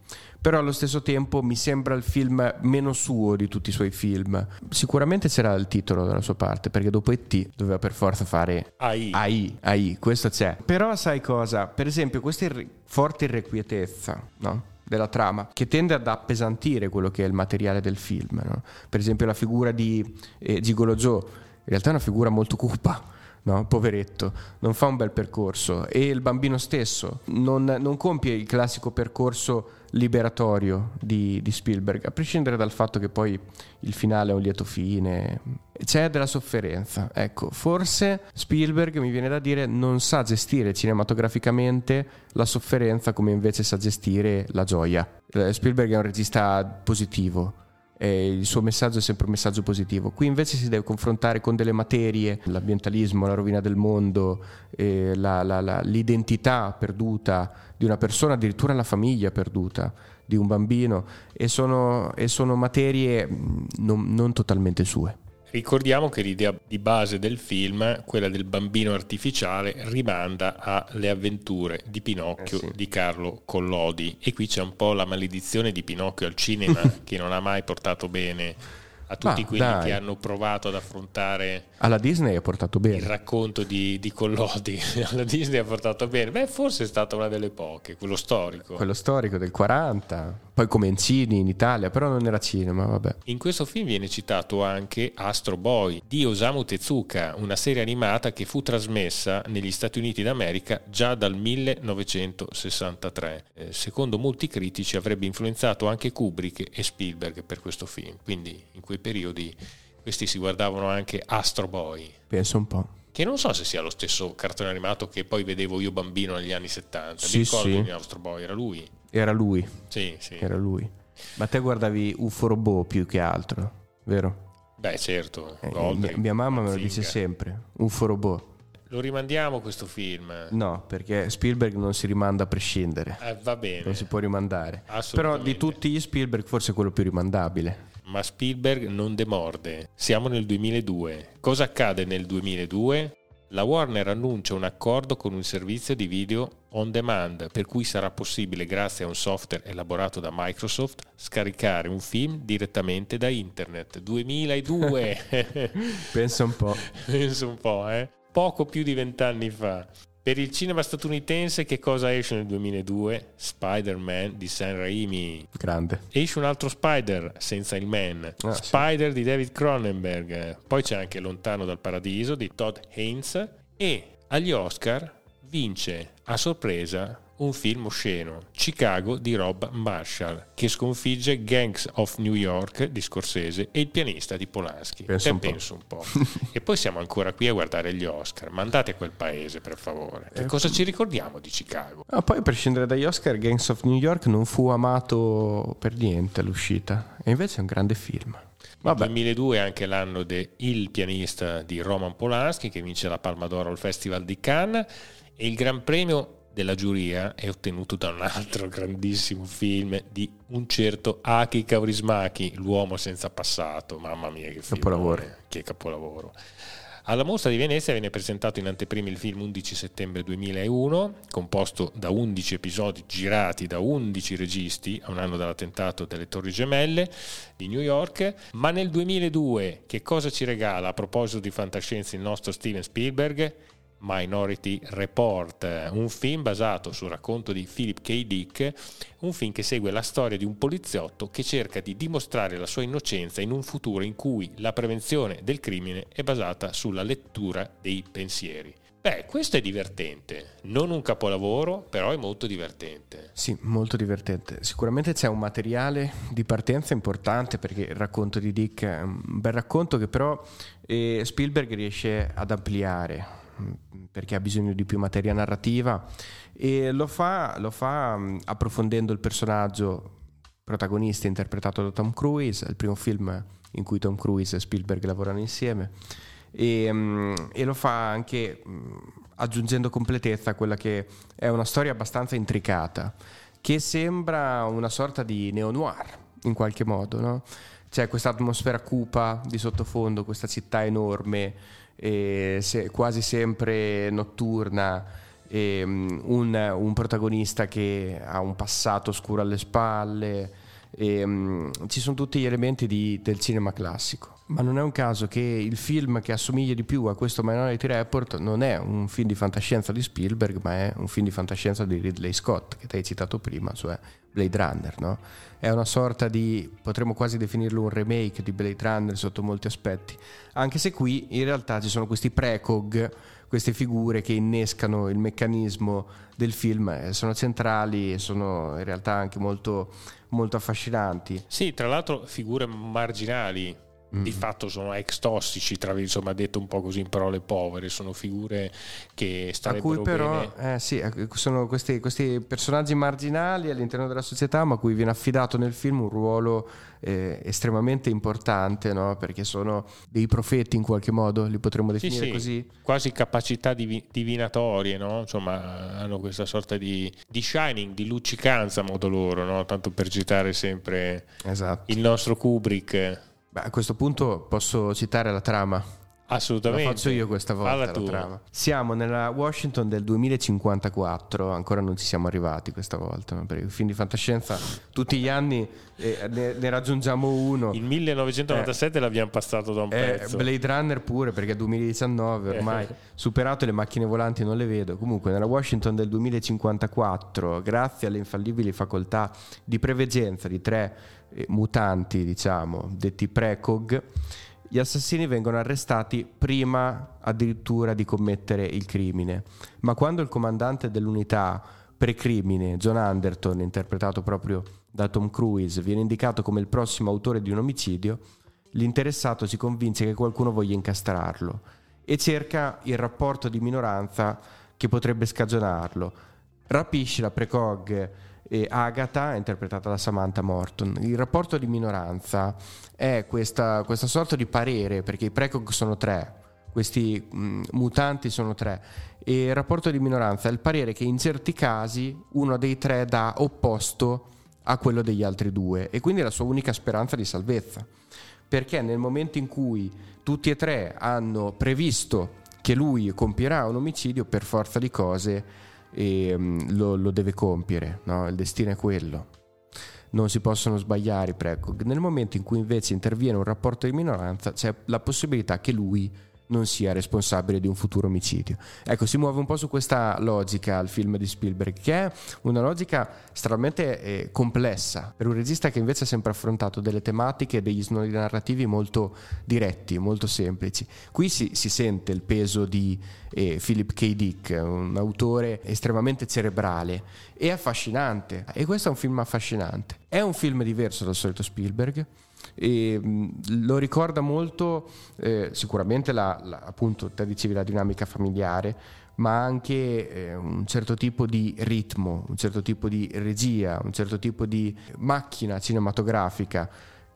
Però allo stesso tempo mi sembra il film meno suo di tutti i suoi film. Sicuramente c'era il titolo dalla sua parte, perché dopo E.T. doveva per forza fare
AI.
AI, AI, questo c'è. Però sai cosa? Per esempio, questa irre- forte irrequietezza, no? della trama che tende ad appesantire quello che è il materiale del film. No? Per esempio la figura di eh, Gigolo Joe in realtà è una figura molto cupa. No, poveretto, non fa un bel percorso e il bambino stesso non, non compie il classico percorso liberatorio di, di, Spielberg, a prescindere dal fatto che poi il finale è un lieto fine, c'è della sofferenza. Ecco, forse Spielberg mi viene da dire non sa gestire cinematograficamente la sofferenza come invece sa gestire la gioia. Eh, Spielberg è un regista positivo, eh, il suo messaggio è sempre un messaggio positivo. Qui invece si deve confrontare con delle materie, l'ambientalismo, la rovina del mondo, eh, la, la, la, l'identità perduta di una persona, addirittura la famiglia perduta di un bambino e sono, e sono materie non, non totalmente sue.
Ricordiamo che l'idea di base del film, quella del bambino artificiale, rimanda alle avventure di Pinocchio eh sì. di Carlo Collodi. E qui c'è un po' la maledizione di Pinocchio al cinema che non ha mai portato bene a tutti Ma, quelli dai. che hanno provato ad affrontare
alla Disney ha portato bene
il racconto di, di Collodi alla Disney ha portato bene beh forse è stata una delle poche quello storico
quello storico del 40 poi Comencini in Italia, però non era cinema, vabbè.
In questo film viene citato anche Astro Boy di Osamu Tezuka, una serie animata che fu trasmessa negli Stati Uniti d'America già dal 1963. Eh, secondo molti critici avrebbe influenzato anche Kubrick e Spielberg per questo film, quindi in quei periodi questi si guardavano anche Astro Boy.
Penso un po'
che non so se sia lo stesso cartone animato che poi vedevo io bambino negli anni 70. Sì, Mi ricordo sì. Astro Boy, era lui.
Era lui.
Sì, sì.
Era lui. Ma te guardavi UFO Robot più che altro, vero?
Beh, certo.
Eh, mia, mamma me lo dice sempre, UFO Robot.
Lo rimandiamo questo film?
No, perché Spielberg non si rimanda a prescindere.
Eh, va bene.
Non si può rimandare. Però di tutti gli Spielberg forse è quello più rimandabile.
Ma Spielberg non demorde. Siamo nel 2002. Cosa accade nel 2002? la Warner annuncia un accordo con un servizio di video on demand per cui sarà possibile, grazie a un software elaborato da Microsoft, scaricare un film direttamente da internet. 2002!
Pensa un po'.
Pensa un po', eh? Poco più di vent'anni fa. Per il cinema statunitense che cosa esce nel 2002? Spider-Man di Sam Raimi.
Grande.
Esce un altro Spider senza il Man.
Ah, sì.
Spider di David Cronenberg. Poi c'è anche Lontano dal Paradiso di Todd Haynes. E agli Oscar vince a sorpresa un film osceno, Chicago di Rob Marshall, che sconfigge Gangs of New York di Scorsese e il pianista di Polanski.
Penso un po'.
penso un po'. e poi siamo ancora qui a guardare gli Oscar. Mandate a quel paese, per favore.
Eh,
Che cosa ci ricordiamo di Chicago?
Ah, poi, a prescindere dagli Oscar, Gangs of New York non fu amato per niente all'uscita. E invece è un grande film. Vabbè,
2002 è anche l'anno del pianista di Roman Polanski che vince la Palma d'Oro al Festival di Cannes e il Gran Premio della giuria è ottenuto da un altro grandissimo film di un certo Aki Kaurismäki, L'uomo senza passato. Mamma mia che film,
Capolavoro.
che capolavoro. Alla mostra di Venezia viene presentato in anteprima il film 11 settembre 2001, composto da 11 episodi girati da 11 registi a un anno dall'attentato delle Torri Gemelle di New York. Ma nel 2002 che cosa ci regala a proposito di fantascienza il nostro Steven Spielberg? Minority Report, un film basato sul racconto di Philip K. Dick, un film che segue la storia di un poliziotto che cerca di dimostrare la sua innocenza in un futuro in cui la prevenzione del crimine è basata sulla lettura dei pensieri. Beh, questo è divertente, non un capolavoro, però è molto divertente.
Sì, molto divertente. Sicuramente c'è un materiale di partenza importante perché il racconto di Dick è un bel racconto che però eh, Spielberg riesce ad ampliare perché ha bisogno di più materia narrativa e lo fa, lo fa mh, approfondendo il personaggio protagonista interpretato da Tom Cruise, il primo film in cui Tom Cruise e Spielberg lavorano insieme e, mh, e lo fa anche aggiungendo completezza a quella che è una storia abbastanza intricata che sembra una sorta di neo-noir in qualche modo, no? C'è questa atmosfera cupa di sottofondo, questa città enorme, se- quasi sempre notturna, e, mm, un, un protagonista che ha un passato oscuro alle spalle, e, mm, ci sono tutti gli elementi di- del cinema classico. Ma non è un caso che il film che assomiglia di più a questo Minority Report non è un film di fantascienza di Spielberg, ma è un film di fantascienza di Ridley Scott, che ti hai citato prima, cioè Blade Runner. No? È una sorta di, potremmo quasi definirlo un remake di Blade Runner sotto molti aspetti, anche se qui in realtà ci sono questi precog, queste figure che innescano il meccanismo del film, eh, sono centrali e sono in realtà anche molto, molto affascinanti.
Sì, tra l'altro figure marginali, di fatto sono ex tossici, tra insomma detto un po' così in parole povere, sono figure che
a
starebbero
cui però
bene.
eh, sì, sono questi, questi personaggi marginali all'interno della società ma a cui viene affidato nel film un ruolo eh, estremamente importante no? perché sono dei profeti in qualche modo li potremmo
Sì,
definire
sì,
così
quasi capacità divi- divinatorie, no? Insomma, hanno questa sorta di, di shining, di luccicanza a modo loro, no? Tanto per citare sempre
esatto
il nostro Kubrick.
Beh, a questo punto posso citare la trama La
Assolutamente.
faccio io questa volta la. Siamo nella Washington del 2054, ancora non ci siamo arrivati questa volta, perché i film di fantascienza tutti gli anni eh, ne, ne raggiungiamo uno.
Il 1997 l'abbiamo passato da un
Eh,
pezzo.
Blade Runner pure perché è 2019 ormai superato le macchine volanti non le vedo comunque nella Washington del 2054 grazie alle infallibili facoltà di preveggenza di tre eh, mutanti diciamo detti precog gli assassini vengono arrestati prima addirittura di commettere il crimine ma quando il comandante dell'unità precrimine John Anderton interpretato proprio da Tom Cruise viene indicato come il prossimo autore di un omicidio l'interessato si convince che qualcuno voglia incastrarlo e cerca il rapporto di minoranza che potrebbe scagionarlo. Rapisce la precog eh, Agatha, interpretata da Samantha Morton. Il rapporto di minoranza è questa, questa sorta di parere, perché i precog sono tre, questi mh, mutanti sono tre, e il rapporto di minoranza è il parere che in certi casi uno dei tre dà opposto a quello degli altri due e quindi è la sua unica speranza di salvezza perché nel momento in cui tutti e tre hanno previsto che lui compierà un omicidio, per forza di cose ehm, lo, lo deve compiere, no? il destino è quello. Non si possono sbagliare i. Nel momento in cui invece interviene un rapporto di minoranza, c'è la possibilità che lui non sia responsabile di un futuro omicidio. Ecco, si muove un po' su questa logica il film di Spielberg, che è una logica estremamente eh, complessa per un regista che invece ha sempre affrontato delle tematiche e degli snodi narrativi molto diretti, molto semplici. Qui si, si sente il peso di eh, Philip K. Dick, un autore estremamente cerebrale e affascinante. E questo è un film affascinante. È un film diverso dal solito Spielberg e lo ricorda molto eh, sicuramente la, la, appunto te dicevi la dinamica familiare ma anche eh, un certo tipo di ritmo un certo tipo di regia un certo tipo di macchina cinematografica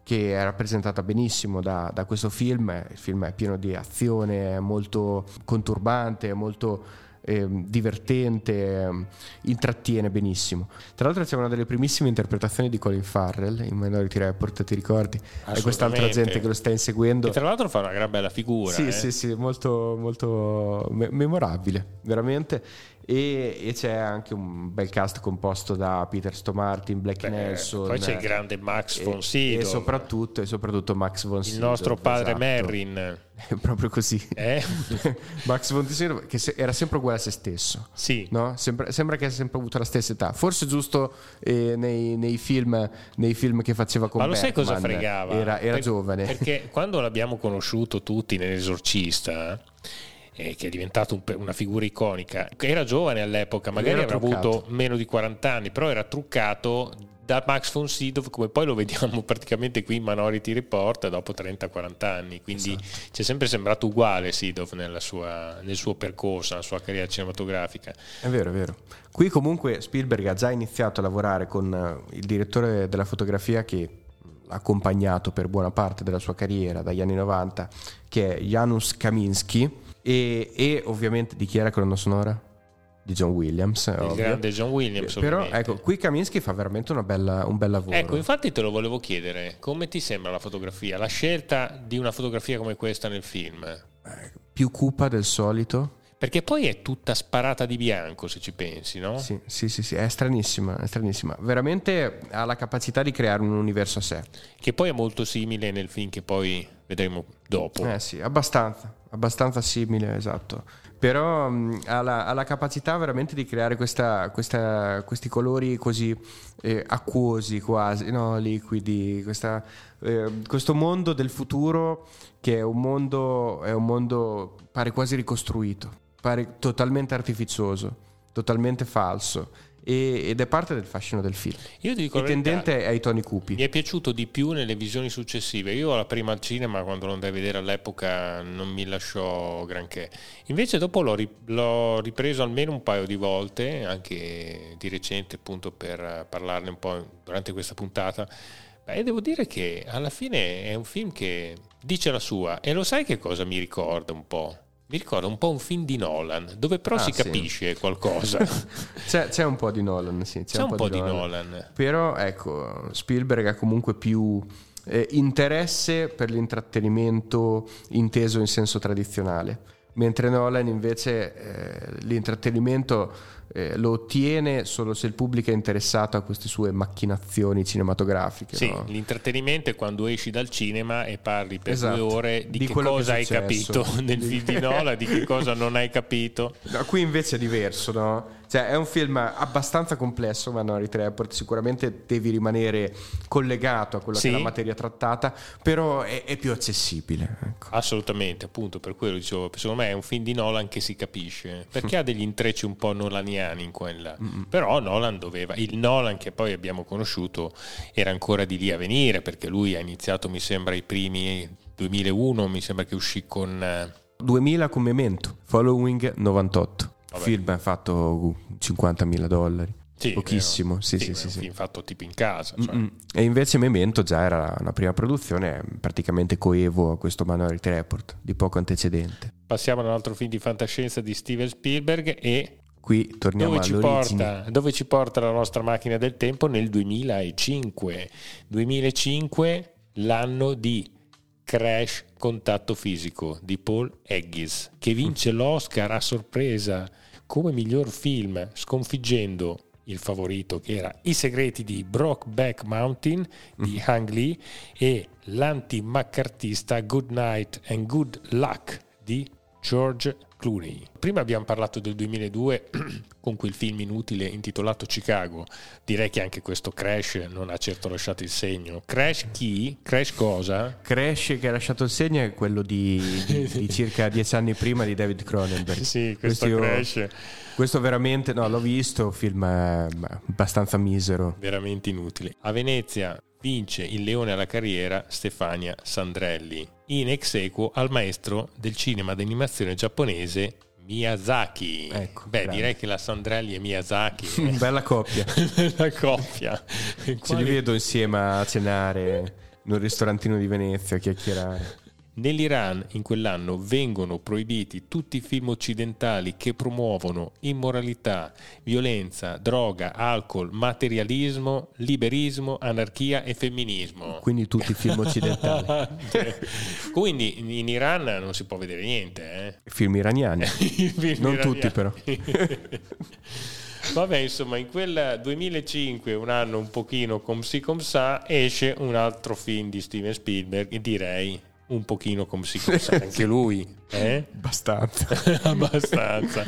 che è rappresentata benissimo da, da questo film. Il film è pieno di azione è molto conturbante è molto eh, divertente, eh, intrattiene benissimo. Tra l'altro c'è una delle primissime interpretazioni di Colin Farrell in Minority Report, ti ricordi? E quest'altra gente che lo sta inseguendo.
E tra l'altro fa una gran bella figura.
Sì,
eh?
sì, sì, molto, molto me- memorabile, veramente e, e, c'è anche un bel cast composto da Peter Stomartin, Black Beh, Nelson
poi c'è il grande Max von Sydow
e, e, soprattutto, e soprattutto Max von Sydow
il nostro padre esatto. Merrin
proprio così
eh?
Max von Sydow che era sempre uguale a se stesso
sì.
no? sembra, sembra, che abbia sempre avuto la stessa età forse giusto eh, nei, nei, film, nei, film, che faceva con
ma lo
Batman,
sai cosa fregava?
era, era
per,
giovane
perché quando l'abbiamo conosciuto tutti nell'esorcista eh, che è diventato un, una figura iconica. Era giovane all'epoca, magari aveva avuto meno di 40 anni, però era truccato da Max von Sydow come poi lo vediamo praticamente qui in Minority Report dopo 30-40 anni quindi esatto. ci è sempre sembrato uguale Sydow sua, nel suo percorso nella sua carriera cinematografica
è vero è vero qui comunque Spielberg ha già iniziato a lavorare con eh, il direttore della fotografia che l'ha accompagnato per buona parte della sua carriera dagli anni 90 che è Janusz Kaminski e, e ovviamente di chi era colonna sonora? Di John Williams.
Il ovvio. grande John Williams.
Però
ovviamente.
ecco, qui Kaminsky fa veramente bella, un bel lavoro.
Ecco, infatti te lo volevo chiedere, come ti sembra la fotografia? La scelta di una fotografia come questa nel film?
Eh, più cupa del solito.
Perché poi è tutta sparata di bianco, se ci pensi, no?
Sì, sì, sì, sì, è stranissima, è stranissima. Veramente ha la capacità di creare un universo a sé.
Che poi è molto simile nel film che poi vedremo dopo.
Eh sì, abbastanza abbastanza simile, esatto. Però mh, ha, la, ha, la, capacità veramente di creare questa, questa, questi colori così eh, acquosi quasi, no? liquidi, questa, eh, questo mondo del futuro che è un mondo, è un mondo pare quasi ricostruito, pare totalmente artificioso, totalmente falso ed è parte del fascino del film.
Io dico
e tendente ai toni cupi.
Mi è piaciuto di più nelle visioni successive. Io la prima al cinema, quando lo andai a vedere all'epoca, non mi lasciò granché. Invece dopo l'ho, l'ho ripreso almeno un paio di volte, anche di recente appunto per parlarne un po' durante questa puntata. E devo dire che alla fine è un film che dice la sua. E lo sai che cosa mi ricorda un po'? Mi ricorda un po' un film di Nolan, dove però ah, si capisce sì. qualcosa.
c'è, c'è, un po' di Nolan, sì.
C'è, c'è un, un, po', di, Nolan. Nolan.
Però ecco, Spielberg ha comunque più eh, interesse per l'intrattenimento inteso in senso tradizionale, mentre Nolan invece eh, l'intrattenimento eh, lo ottiene solo se il pubblico è interessato a queste sue macchinazioni cinematografiche.
Sì,
no?
l'intrattenimento è quando esci dal cinema e parli per esatto. due ore di, di che cosa che hai capito nel film di Nola, di che cosa non hai capito.
No, qui invece è diverso, no? Cioè, è un film abbastanza complesso, Minority Report. Sicuramente devi rimanere collegato a quella sì. che è la materia trattata, però è, è più accessibile. Ecco.
Assolutamente, appunto, per quello dicevo. Secondo me è un film di Nolan che si capisce, perché ha degli intrecci un po' nolaniani in quella. Mm-hmm. Però Nolan doveva, il Nolan che poi abbiamo conosciuto era ancora di lì a venire, perché lui ha iniziato, mi sembra, i primi 2001, mi sembra che uscì con...
2000 eh, con Memento, Following 98. Vabbè. film fatto 50.000 dollari. Sì, Pochissimo, sì, sì, sì,
sì, film fatto tipo in casa. Cioè.
E invece Memento già era una prima produzione praticamente coevo a questo Minority Report, di poco antecedente.
Passiamo ad un altro film di fantascienza di Steven Spielberg e
qui torniamo dove ci,
porta, dove ci porta la nostra macchina del tempo? Nel 2005. 2005, l'anno di Crash Contatto Fisico di Paul Haggis, che vince l'Oscar a sorpresa come miglior film, sconfiggendo il favorito che era I segreti di Brokeback Mountain di Hang Lee e l'anti-maccartista Good Night and Good Luck di George Clooney. Prima abbiamo parlato del 2002 con quel film inutile intitolato Chicago. Direi che anche questo Crash non ha certo lasciato il segno. Crash chi? Crash cosa?
Crash che ha lasciato il segno è quello di, di, di circa dieci anni prima di David Cronenberg.
Sì, questo, questo Crash.
questo veramente, no, l'ho visto, film eh, abbastanza misero.
Veramente inutile. A Venezia vince il Leone alla carriera Stefania Sandrelli, in ex equo al maestro del cinema d'animazione giapponese Miyazaki.
Ecco,
Beh,
grande.
direi che la Sandrelli e Miyazaki.
Bella coppia.
Bella coppia.
Ce li vedo insieme a cenare in un ristorantino di Venezia a chiacchierare.
Nell'Iran in quell'anno vengono proibiti tutti i film occidentali che promuovono immoralità, violenza, droga, alcol, materialismo, liberismo, anarchia e femminismo.
Quindi tutti i film occidentali.
Quindi in Iran non si può vedere niente. Eh?
Film iraniani.
Film
Non
iraniani.
tutti, però.
Vabbè, insomma, in quel 2005, un anno un pochino com si com sa, esce un altro film di Steven Spielberg, direi un pochino com si sa, anche lui, eh?
Abbastanza.
Abbastanza.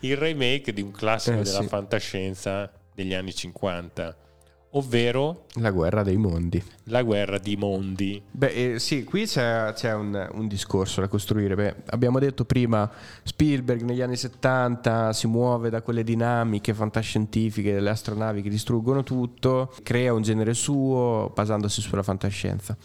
Il remake di un classico
Eh,
della
sì.
fantascienza degli anni 50, ovvero
La guerra dei mondi.
La guerra di mondi.
Beh, eh, sì, qui c'è, c'è un, un discorso da costruire. Beh, abbiamo detto prima, Spielberg negli anni 70 si muove da quelle dinamiche fantascientifiche delle astronavi che distruggono tutto, crea un genere suo basandosi sulla fantascienza.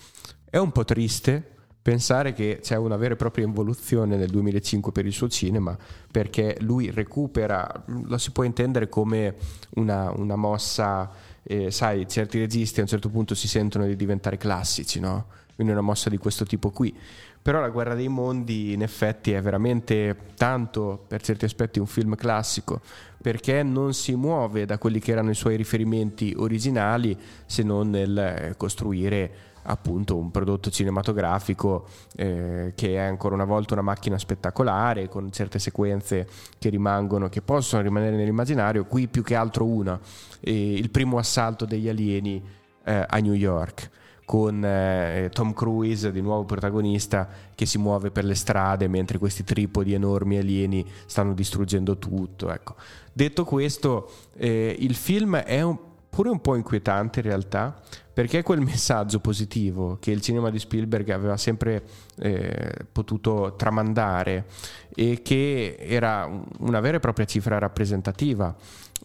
È un po' triste pensare che c'è una vera e propria involuzione nel 2005 per il suo cinema, perché lui recupera, lo si può intendere come una, una mossa, eh, sai, certi registi a un certo punto si sentono di diventare classici, no? Quindi una mossa di questo tipo qui. Però La guerra dei mondi in effetti è veramente tanto per certi aspetti un film classico, perché non si muove da quelli che erano i suoi riferimenti originali se non nel eh, costruire appunto un prodotto cinematografico eh, che è ancora una volta una macchina spettacolare con certe sequenze che rimangono che possono rimanere nell'immaginario qui più che altro una eh, il primo assalto degli alieni eh, a New York con eh, Tom Cruise di nuovo protagonista che si muove per le strade mentre questi tripodi enormi alieni stanno distruggendo tutto ecco. detto questo eh, il film è un, pure un po' inquietante in realtà perché quel messaggio positivo che il cinema di Spielberg aveva sempre eh, potuto tramandare e che era un- una vera e propria cifra rappresentativa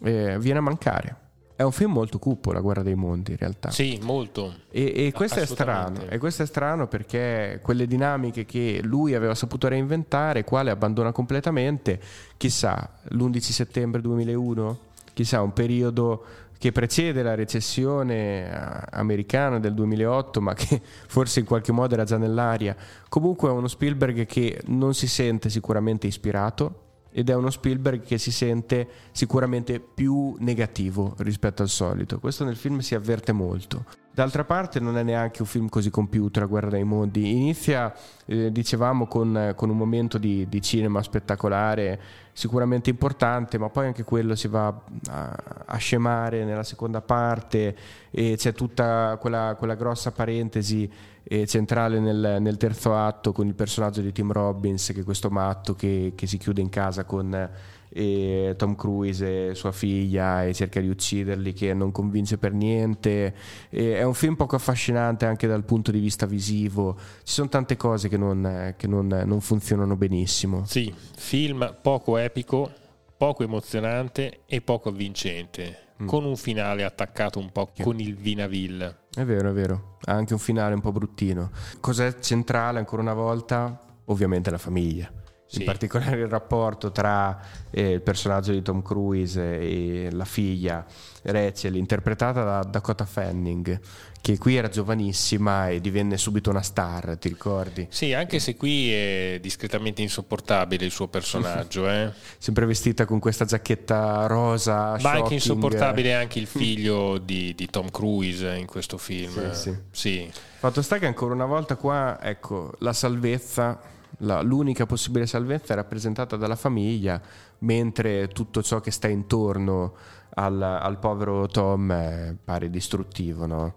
eh, viene a mancare. È un film molto cupo, La guerra dei mondi, in realtà.
Sì, molto.
E, e questo è strano, e questo è strano perché quelle dinamiche che lui aveva saputo reinventare, quale abbandona completamente, chissà, l'11 settembre 2001, chissà, un periodo che precede la recessione eh, americana del 2008, ma che forse in qualche modo era già nell'aria. Comunque è uno Spielberg che non si sente sicuramente ispirato ed è uno Spielberg che si sente sicuramente più negativo rispetto al solito. Questo nel film si avverte molto. D'altra parte non è neanche un film così compiuto, La guerra dei mondi. Inizia, eh, dicevamo, con, con un momento di, di cinema spettacolare, sicuramente importante, ma poi anche quello si va a, a scemare nella seconda parte e c'è tutta quella, quella grossa parentesi eh, centrale nel, nel terzo atto con il personaggio di Tim Robbins, che è questo matto che, che si chiude in casa con eh, Tom Cruise e sua figlia e cerca di ucciderli, che non convince per niente. E è un film poco affascinante anche dal punto di vista visivo. Ci sono tante cose che non, che non, non funzionano benissimo.
Sì, film poco epico, poco emozionante e poco avvincente,
Mm.
con un finale attaccato un po' con il Vinaville.
È vero, è vero. Ha anche un finale un po' bruttino. Cos'è centrale ancora una volta? Ovviamente la famiglia.
Sì.
In particolare il rapporto tra eh, il personaggio di Tom Cruise e la figlia Rachel, interpretata da Dakota Fanning, che qui era giovanissima e divenne subito una star, ti ricordi?
Sì, anche se qui è discretamente insopportabile il suo personaggio, eh.
Sempre vestita con questa giacchetta rosa.
Ma anche
shocking.
insopportabile anche il figlio di, di Tom Cruise in questo film.
Sì, sì.
Sì.
Fatto sta che ancora una volta qua, ecco, la salvezza, la- l'unica possibile salvezza è rappresentata dalla famiglia, mentre tutto ciò che sta intorno al, al povero Tom eh, pare distruttivo, no?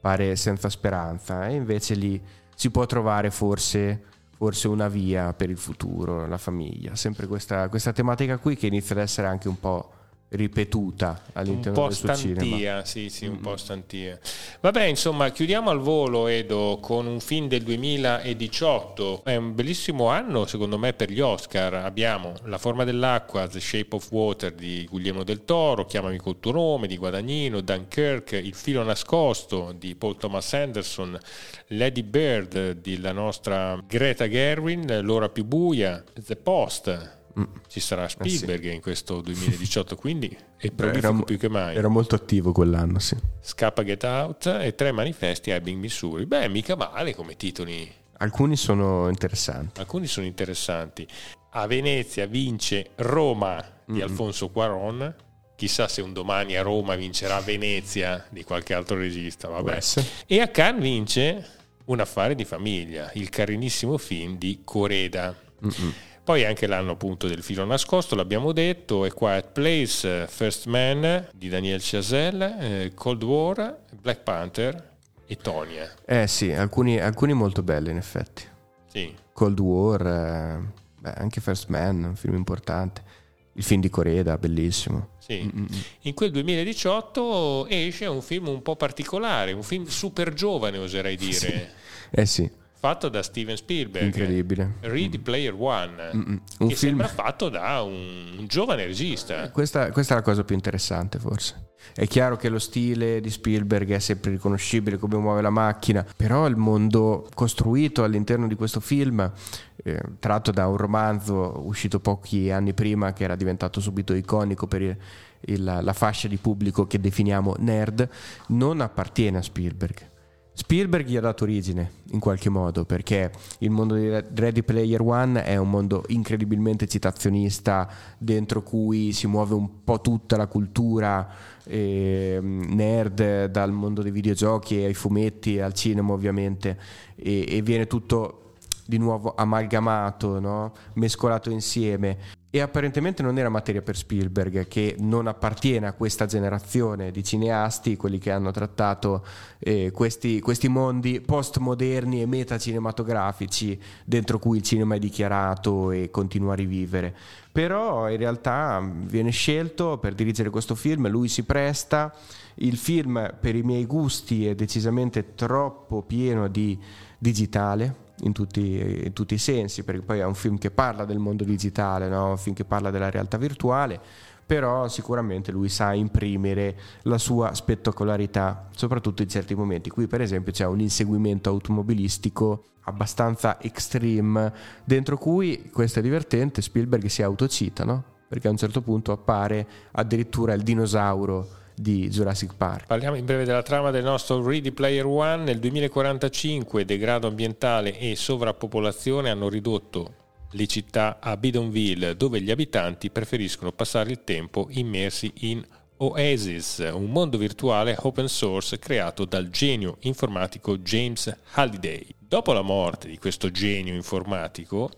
Pare senza speranza. E invece lì si può trovare forse, forse una via per il futuro, la famiglia, sempre questa, questa tematica qui che inizia ad essere anche un po' ripetuta all'interno del suo
stantia,
cinema.
sì, sì, un mm-hmm. po' stantia. Vabbè, insomma, chiudiamo al volo Edo con un film del 2018. È un bellissimo anno, secondo me, per gli Oscar. Abbiamo La forma dell'acqua, The Shape of Water di Guglielmo del Toro, Chiamami col tuo nome di Guadagnino, Dunkirk, Il filo nascosto di Paul Thomas Anderson, Lady Bird della nostra Greta Gerwin, L'ora più buia, The Post Mm. Ci sarà Spielberg eh sì. in questo 2018, quindi è prolifico più che mai.
Era molto attivo quell'anno, sì.
Scappa Get Out e tre manifesti a Ebbing, Missouri. Beh, mica male come titoli.
Alcuni sono interessanti.
Alcuni sono interessanti. A Venezia vince Roma di mm Alfonso Cuaron. Chissà se un domani a Roma vincerà Venezia di qualche altro regista. Vabbè. E a Cannes vince Un affare di famiglia, il carinissimo film di Coreda. Mm-mm. Poi anche l'anno appunto del filo nascosto, l'abbiamo detto, è Quiet Place, First Man di Daniel Chazelle, eh, Cold War, Black Panther e Tonia.
Eh sì, alcuni, alcuni molto belli in effetti.
Sì.
Cold War, eh, beh, anche First Man, un film importante. Il film di Coreda, bellissimo.
Sì. Mm-mm. In quel 2018 esce un film un po' particolare, un film super giovane oserei dire.
Sì. Eh sì
fatto da Steven Spielberg.
Incredibile.
Ready Player One. Mm-mm. Un che film... sembra fatto da un, un giovane regista.
Questa, questa, è la cosa più interessante forse. È chiaro che lo stile di Spielberg è sempre riconoscibile come muove la macchina, però il mondo costruito all'interno di questo film, eh, tratto da un romanzo uscito pochi anni prima che era diventato subito iconico per il, il, la fascia di pubblico che definiamo nerd, non appartiene a Spielberg Spielberg gli ha dato origine in qualche modo perché il mondo di Ready Player One è un mondo incredibilmente citazionista dentro cui si muove un po' tutta la cultura eh, nerd dal mondo dei videogiochi ai fumetti al cinema ovviamente e, e viene tutto di nuovo amalgamato, no? mescolato insieme e apparentemente non era materia per Spielberg, che non appartiene a questa generazione di cineasti, quelli che hanno trattato eh, questi, questi, mondi postmoderni e metacinematografici dentro cui il cinema è dichiarato e continua a rivivere. Però in realtà viene scelto per dirigere questo film, lui si presta, il film per i miei gusti è decisamente troppo pieno di digitale, in tutti, in tutti, i sensi, perché poi è un film che parla del mondo digitale, no? un film che parla della realtà virtuale, però sicuramente lui sa imprimere la sua spettacolarità, soprattutto in certi momenti. Qui per esempio c'è un inseguimento automobilistico abbastanza extreme, dentro cui, questo è divertente, Spielberg si autocita, no? perché a un certo punto appare addirittura il dinosauro di Jurassic Park.
Parliamo in breve della trama del nostro Ready Player One. Nel 2045 degrado ambientale e sovrappopolazione hanno ridotto le città a Bidonville, dove gli abitanti preferiscono passare il tempo immersi in Oasis, un mondo virtuale open source creato dal genio informatico James Halliday. Dopo la morte di questo genio informatico,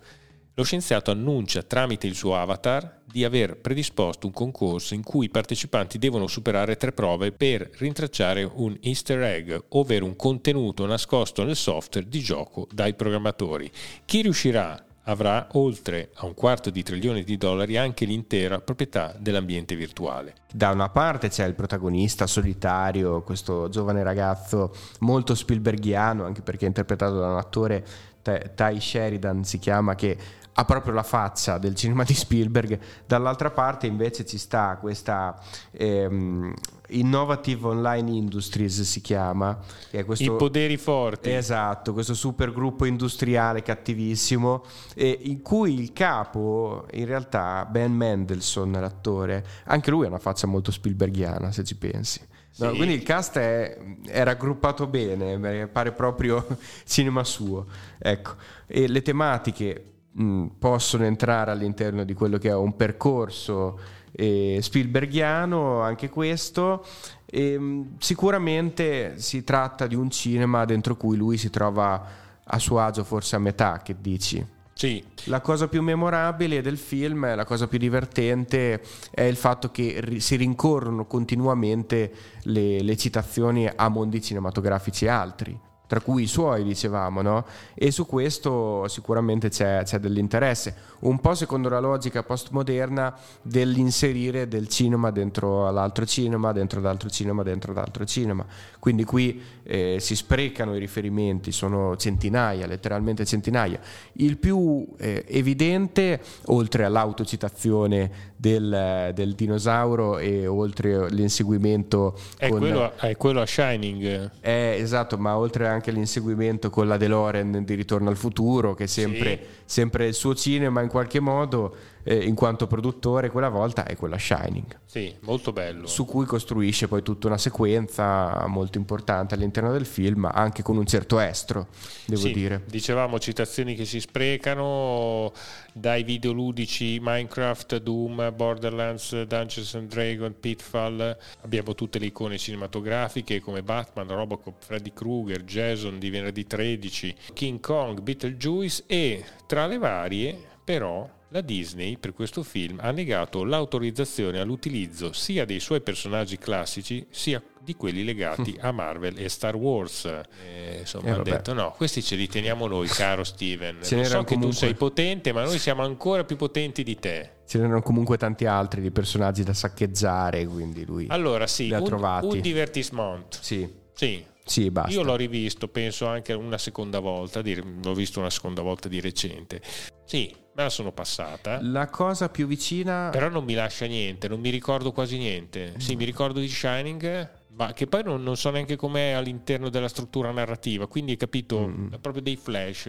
lo scienziato annuncia tramite il suo avatar di aver predisposto un concorso in cui i partecipanti devono superare tre prove per rintracciare un easter egg, ovvero un contenuto nascosto nel software di gioco dai programmatori. Chi riuscirà avrà oltre a un quarto di trilione di dollari anche l'intera proprietà dell'ambiente virtuale.
Da una parte c'è il protagonista solitario, questo giovane ragazzo molto Spielbergiano, anche perché è interpretato da un attore Ty Sheridan si chiama che ha proprio la faccia del cinema di Spielberg, dall'altra parte invece ci sta questa ehm, Innovative Online Industries si chiama,
che è questo, I poderi forti.
Esatto, questo super gruppo industriale cattivissimo, eh, in cui il capo, in realtà Ben Mendelssohn, l'attore, anche lui ha una faccia molto Spielbergiana se ci pensi. No, sì. Quindi il cast è, è, raggruppato bene, pare proprio cinema suo. Ecco. E le tematiche mh, possono entrare all'interno di quello che è un percorso eh, Spielbergiano, anche questo. E, mh, sicuramente si tratta di un cinema dentro cui lui si trova a suo agio, forse a metà, che dici?
Sì.
La cosa più memorabile del film, la cosa più divertente è il fatto che si rincorrono continuamente le, le citazioni a mondi cinematografici altri tra cui i suoi, dicevamo, no? E su questo sicuramente c'è, c'è dell'interesse, un po' secondo la logica postmoderna dell'inserire del cinema dentro l'altro cinema, dentro l'altro cinema, dentro l'altro cinema. Quindi qui eh, si sprecano i riferimenti, sono centinaia, letteralmente centinaia. Il più eh, evidente, oltre all'autocitazione del, del, dinosauro e oltre l'inseguimento
è,
con,
quello, è quello a Shining
è, esatto ma oltre anche l'inseguimento con la DeLorean di Ritorno al Futuro che è sempre, sì. sempre il suo cinema in qualche modo eh, in quanto produttore quella volta è quella Shining.
Sì, molto bello.
Su cui costruisce poi tutta una sequenza molto importante all'interno del film, anche con un certo estro, devo
sì,
dire.
Dicevamo citazioni che si sprecano dai videoludici Minecraft, Doom, Borderlands, Dungeons and Dragons, Pitfall. Abbiamo tutte le icone cinematografiche come Batman, Robocop, Freddy Krueger, Jason di venerdì 13, King Kong, Beetlejuice e tra le varie però la Disney per questo film ha negato l'autorizzazione all'utilizzo sia dei suoi personaggi classici sia di quelli legati a Marvel e Star Wars. E, insomma, eh, hanno detto no, questi ce li teniamo noi, caro Steven. Ce so che comunque... tu sei potente, ma noi siamo ancora più potenti di te.
Ce n'erano comunque tanti altri di personaggi da saccheggiare, quindi lui
allora, sì,
li ha
un,
trovati.
Un divertissement.
Sì.
Sì,
sì, basta.
Io l'ho rivisto, penso anche una seconda volta, l'ho visto una seconda volta di recente. Sì, me la sono passata.
La cosa più vicina...
Però non mi lascia niente, non mi ricordo quasi niente. Sì, mi ricordo di Shining, ma che poi non, non so neanche com'è all'interno della struttura narrativa, quindi hai capito, mm. proprio dei flash.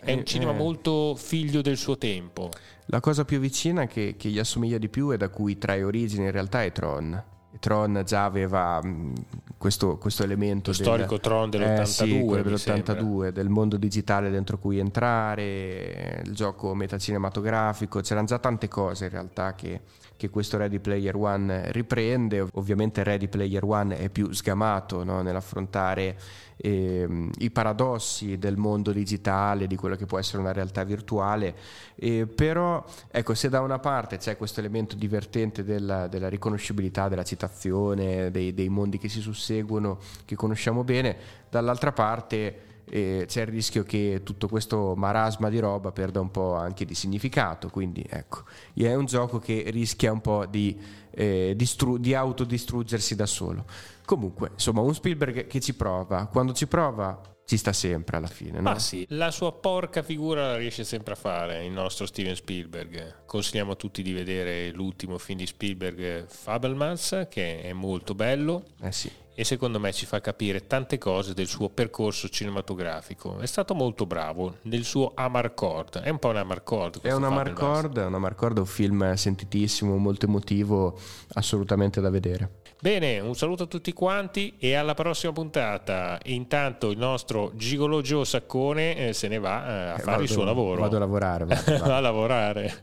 È un eh, cinema eh. molto figlio del suo tempo.
La cosa più vicina che, che gli assomiglia di più e da cui trae origine in realtà è Tron. Tron già aveva mm, questo, questo elemento
del storico Tron dell'82, eh, sì,
dell'82 del mondo digitale dentro cui entrare, il gioco metacinematografico, c'erano già tante cose in realtà che, che questo Ready Player One riprende. Ovviamente Ready Player One è più sgamato no? nell'affrontare eh, i paradossi del mondo digitale, di quello che può essere una realtà virtuale, eh, però ecco se da una parte c'è questo elemento divertente della, della riconoscibilità, della citazione, dei, dei mondi che si susseguono, che conosciamo bene, dall'altra parte e c'è il rischio che tutto questo marasma di roba perda un po' anche di significato. Quindi ecco, è un gioco che rischia un po' di, eh, distru- di autodistruggersi da solo. Comunque, insomma, un Spielberg che ci prova, quando ci prova ci sta sempre alla fine. No?
Ma sì, la sua porca figura la riesce sempre a fare il nostro Steven Spielberg. Consigliamo a tutti di vedere l'ultimo film di Spielberg, Fabelmans, che è molto bello.
Eh sì
e secondo me ci fa capire tante cose del suo percorso cinematografico. È stato molto bravo nel suo Amarcord, è un po' un Amarcord.
È un Amarcord, un Amarcord, un film sentitissimo, molto emotivo, assolutamente da vedere.
Bene, un saluto a tutti quanti e alla prossima puntata. Intanto il nostro Gigolo Gio Saccone eh, se ne va eh, a eh, fare
vado,
il suo lavoro.
Vado a lavorare.
Vado, va a lavorare,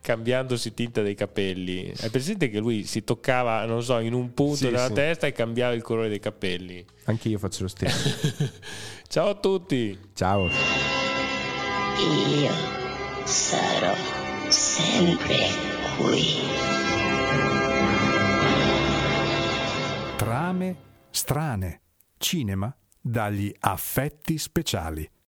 cambiandosi tinta dei capelli. È presente che lui si toccava, non so, in un punto sì, della sì. testa e cambiava il colore dei capelli.
Anche io faccio lo stesso.
Ciao a tutti.
Ciao.
Io sarò sempre qui.
Trame strane. Cinema dagli affetti speciali.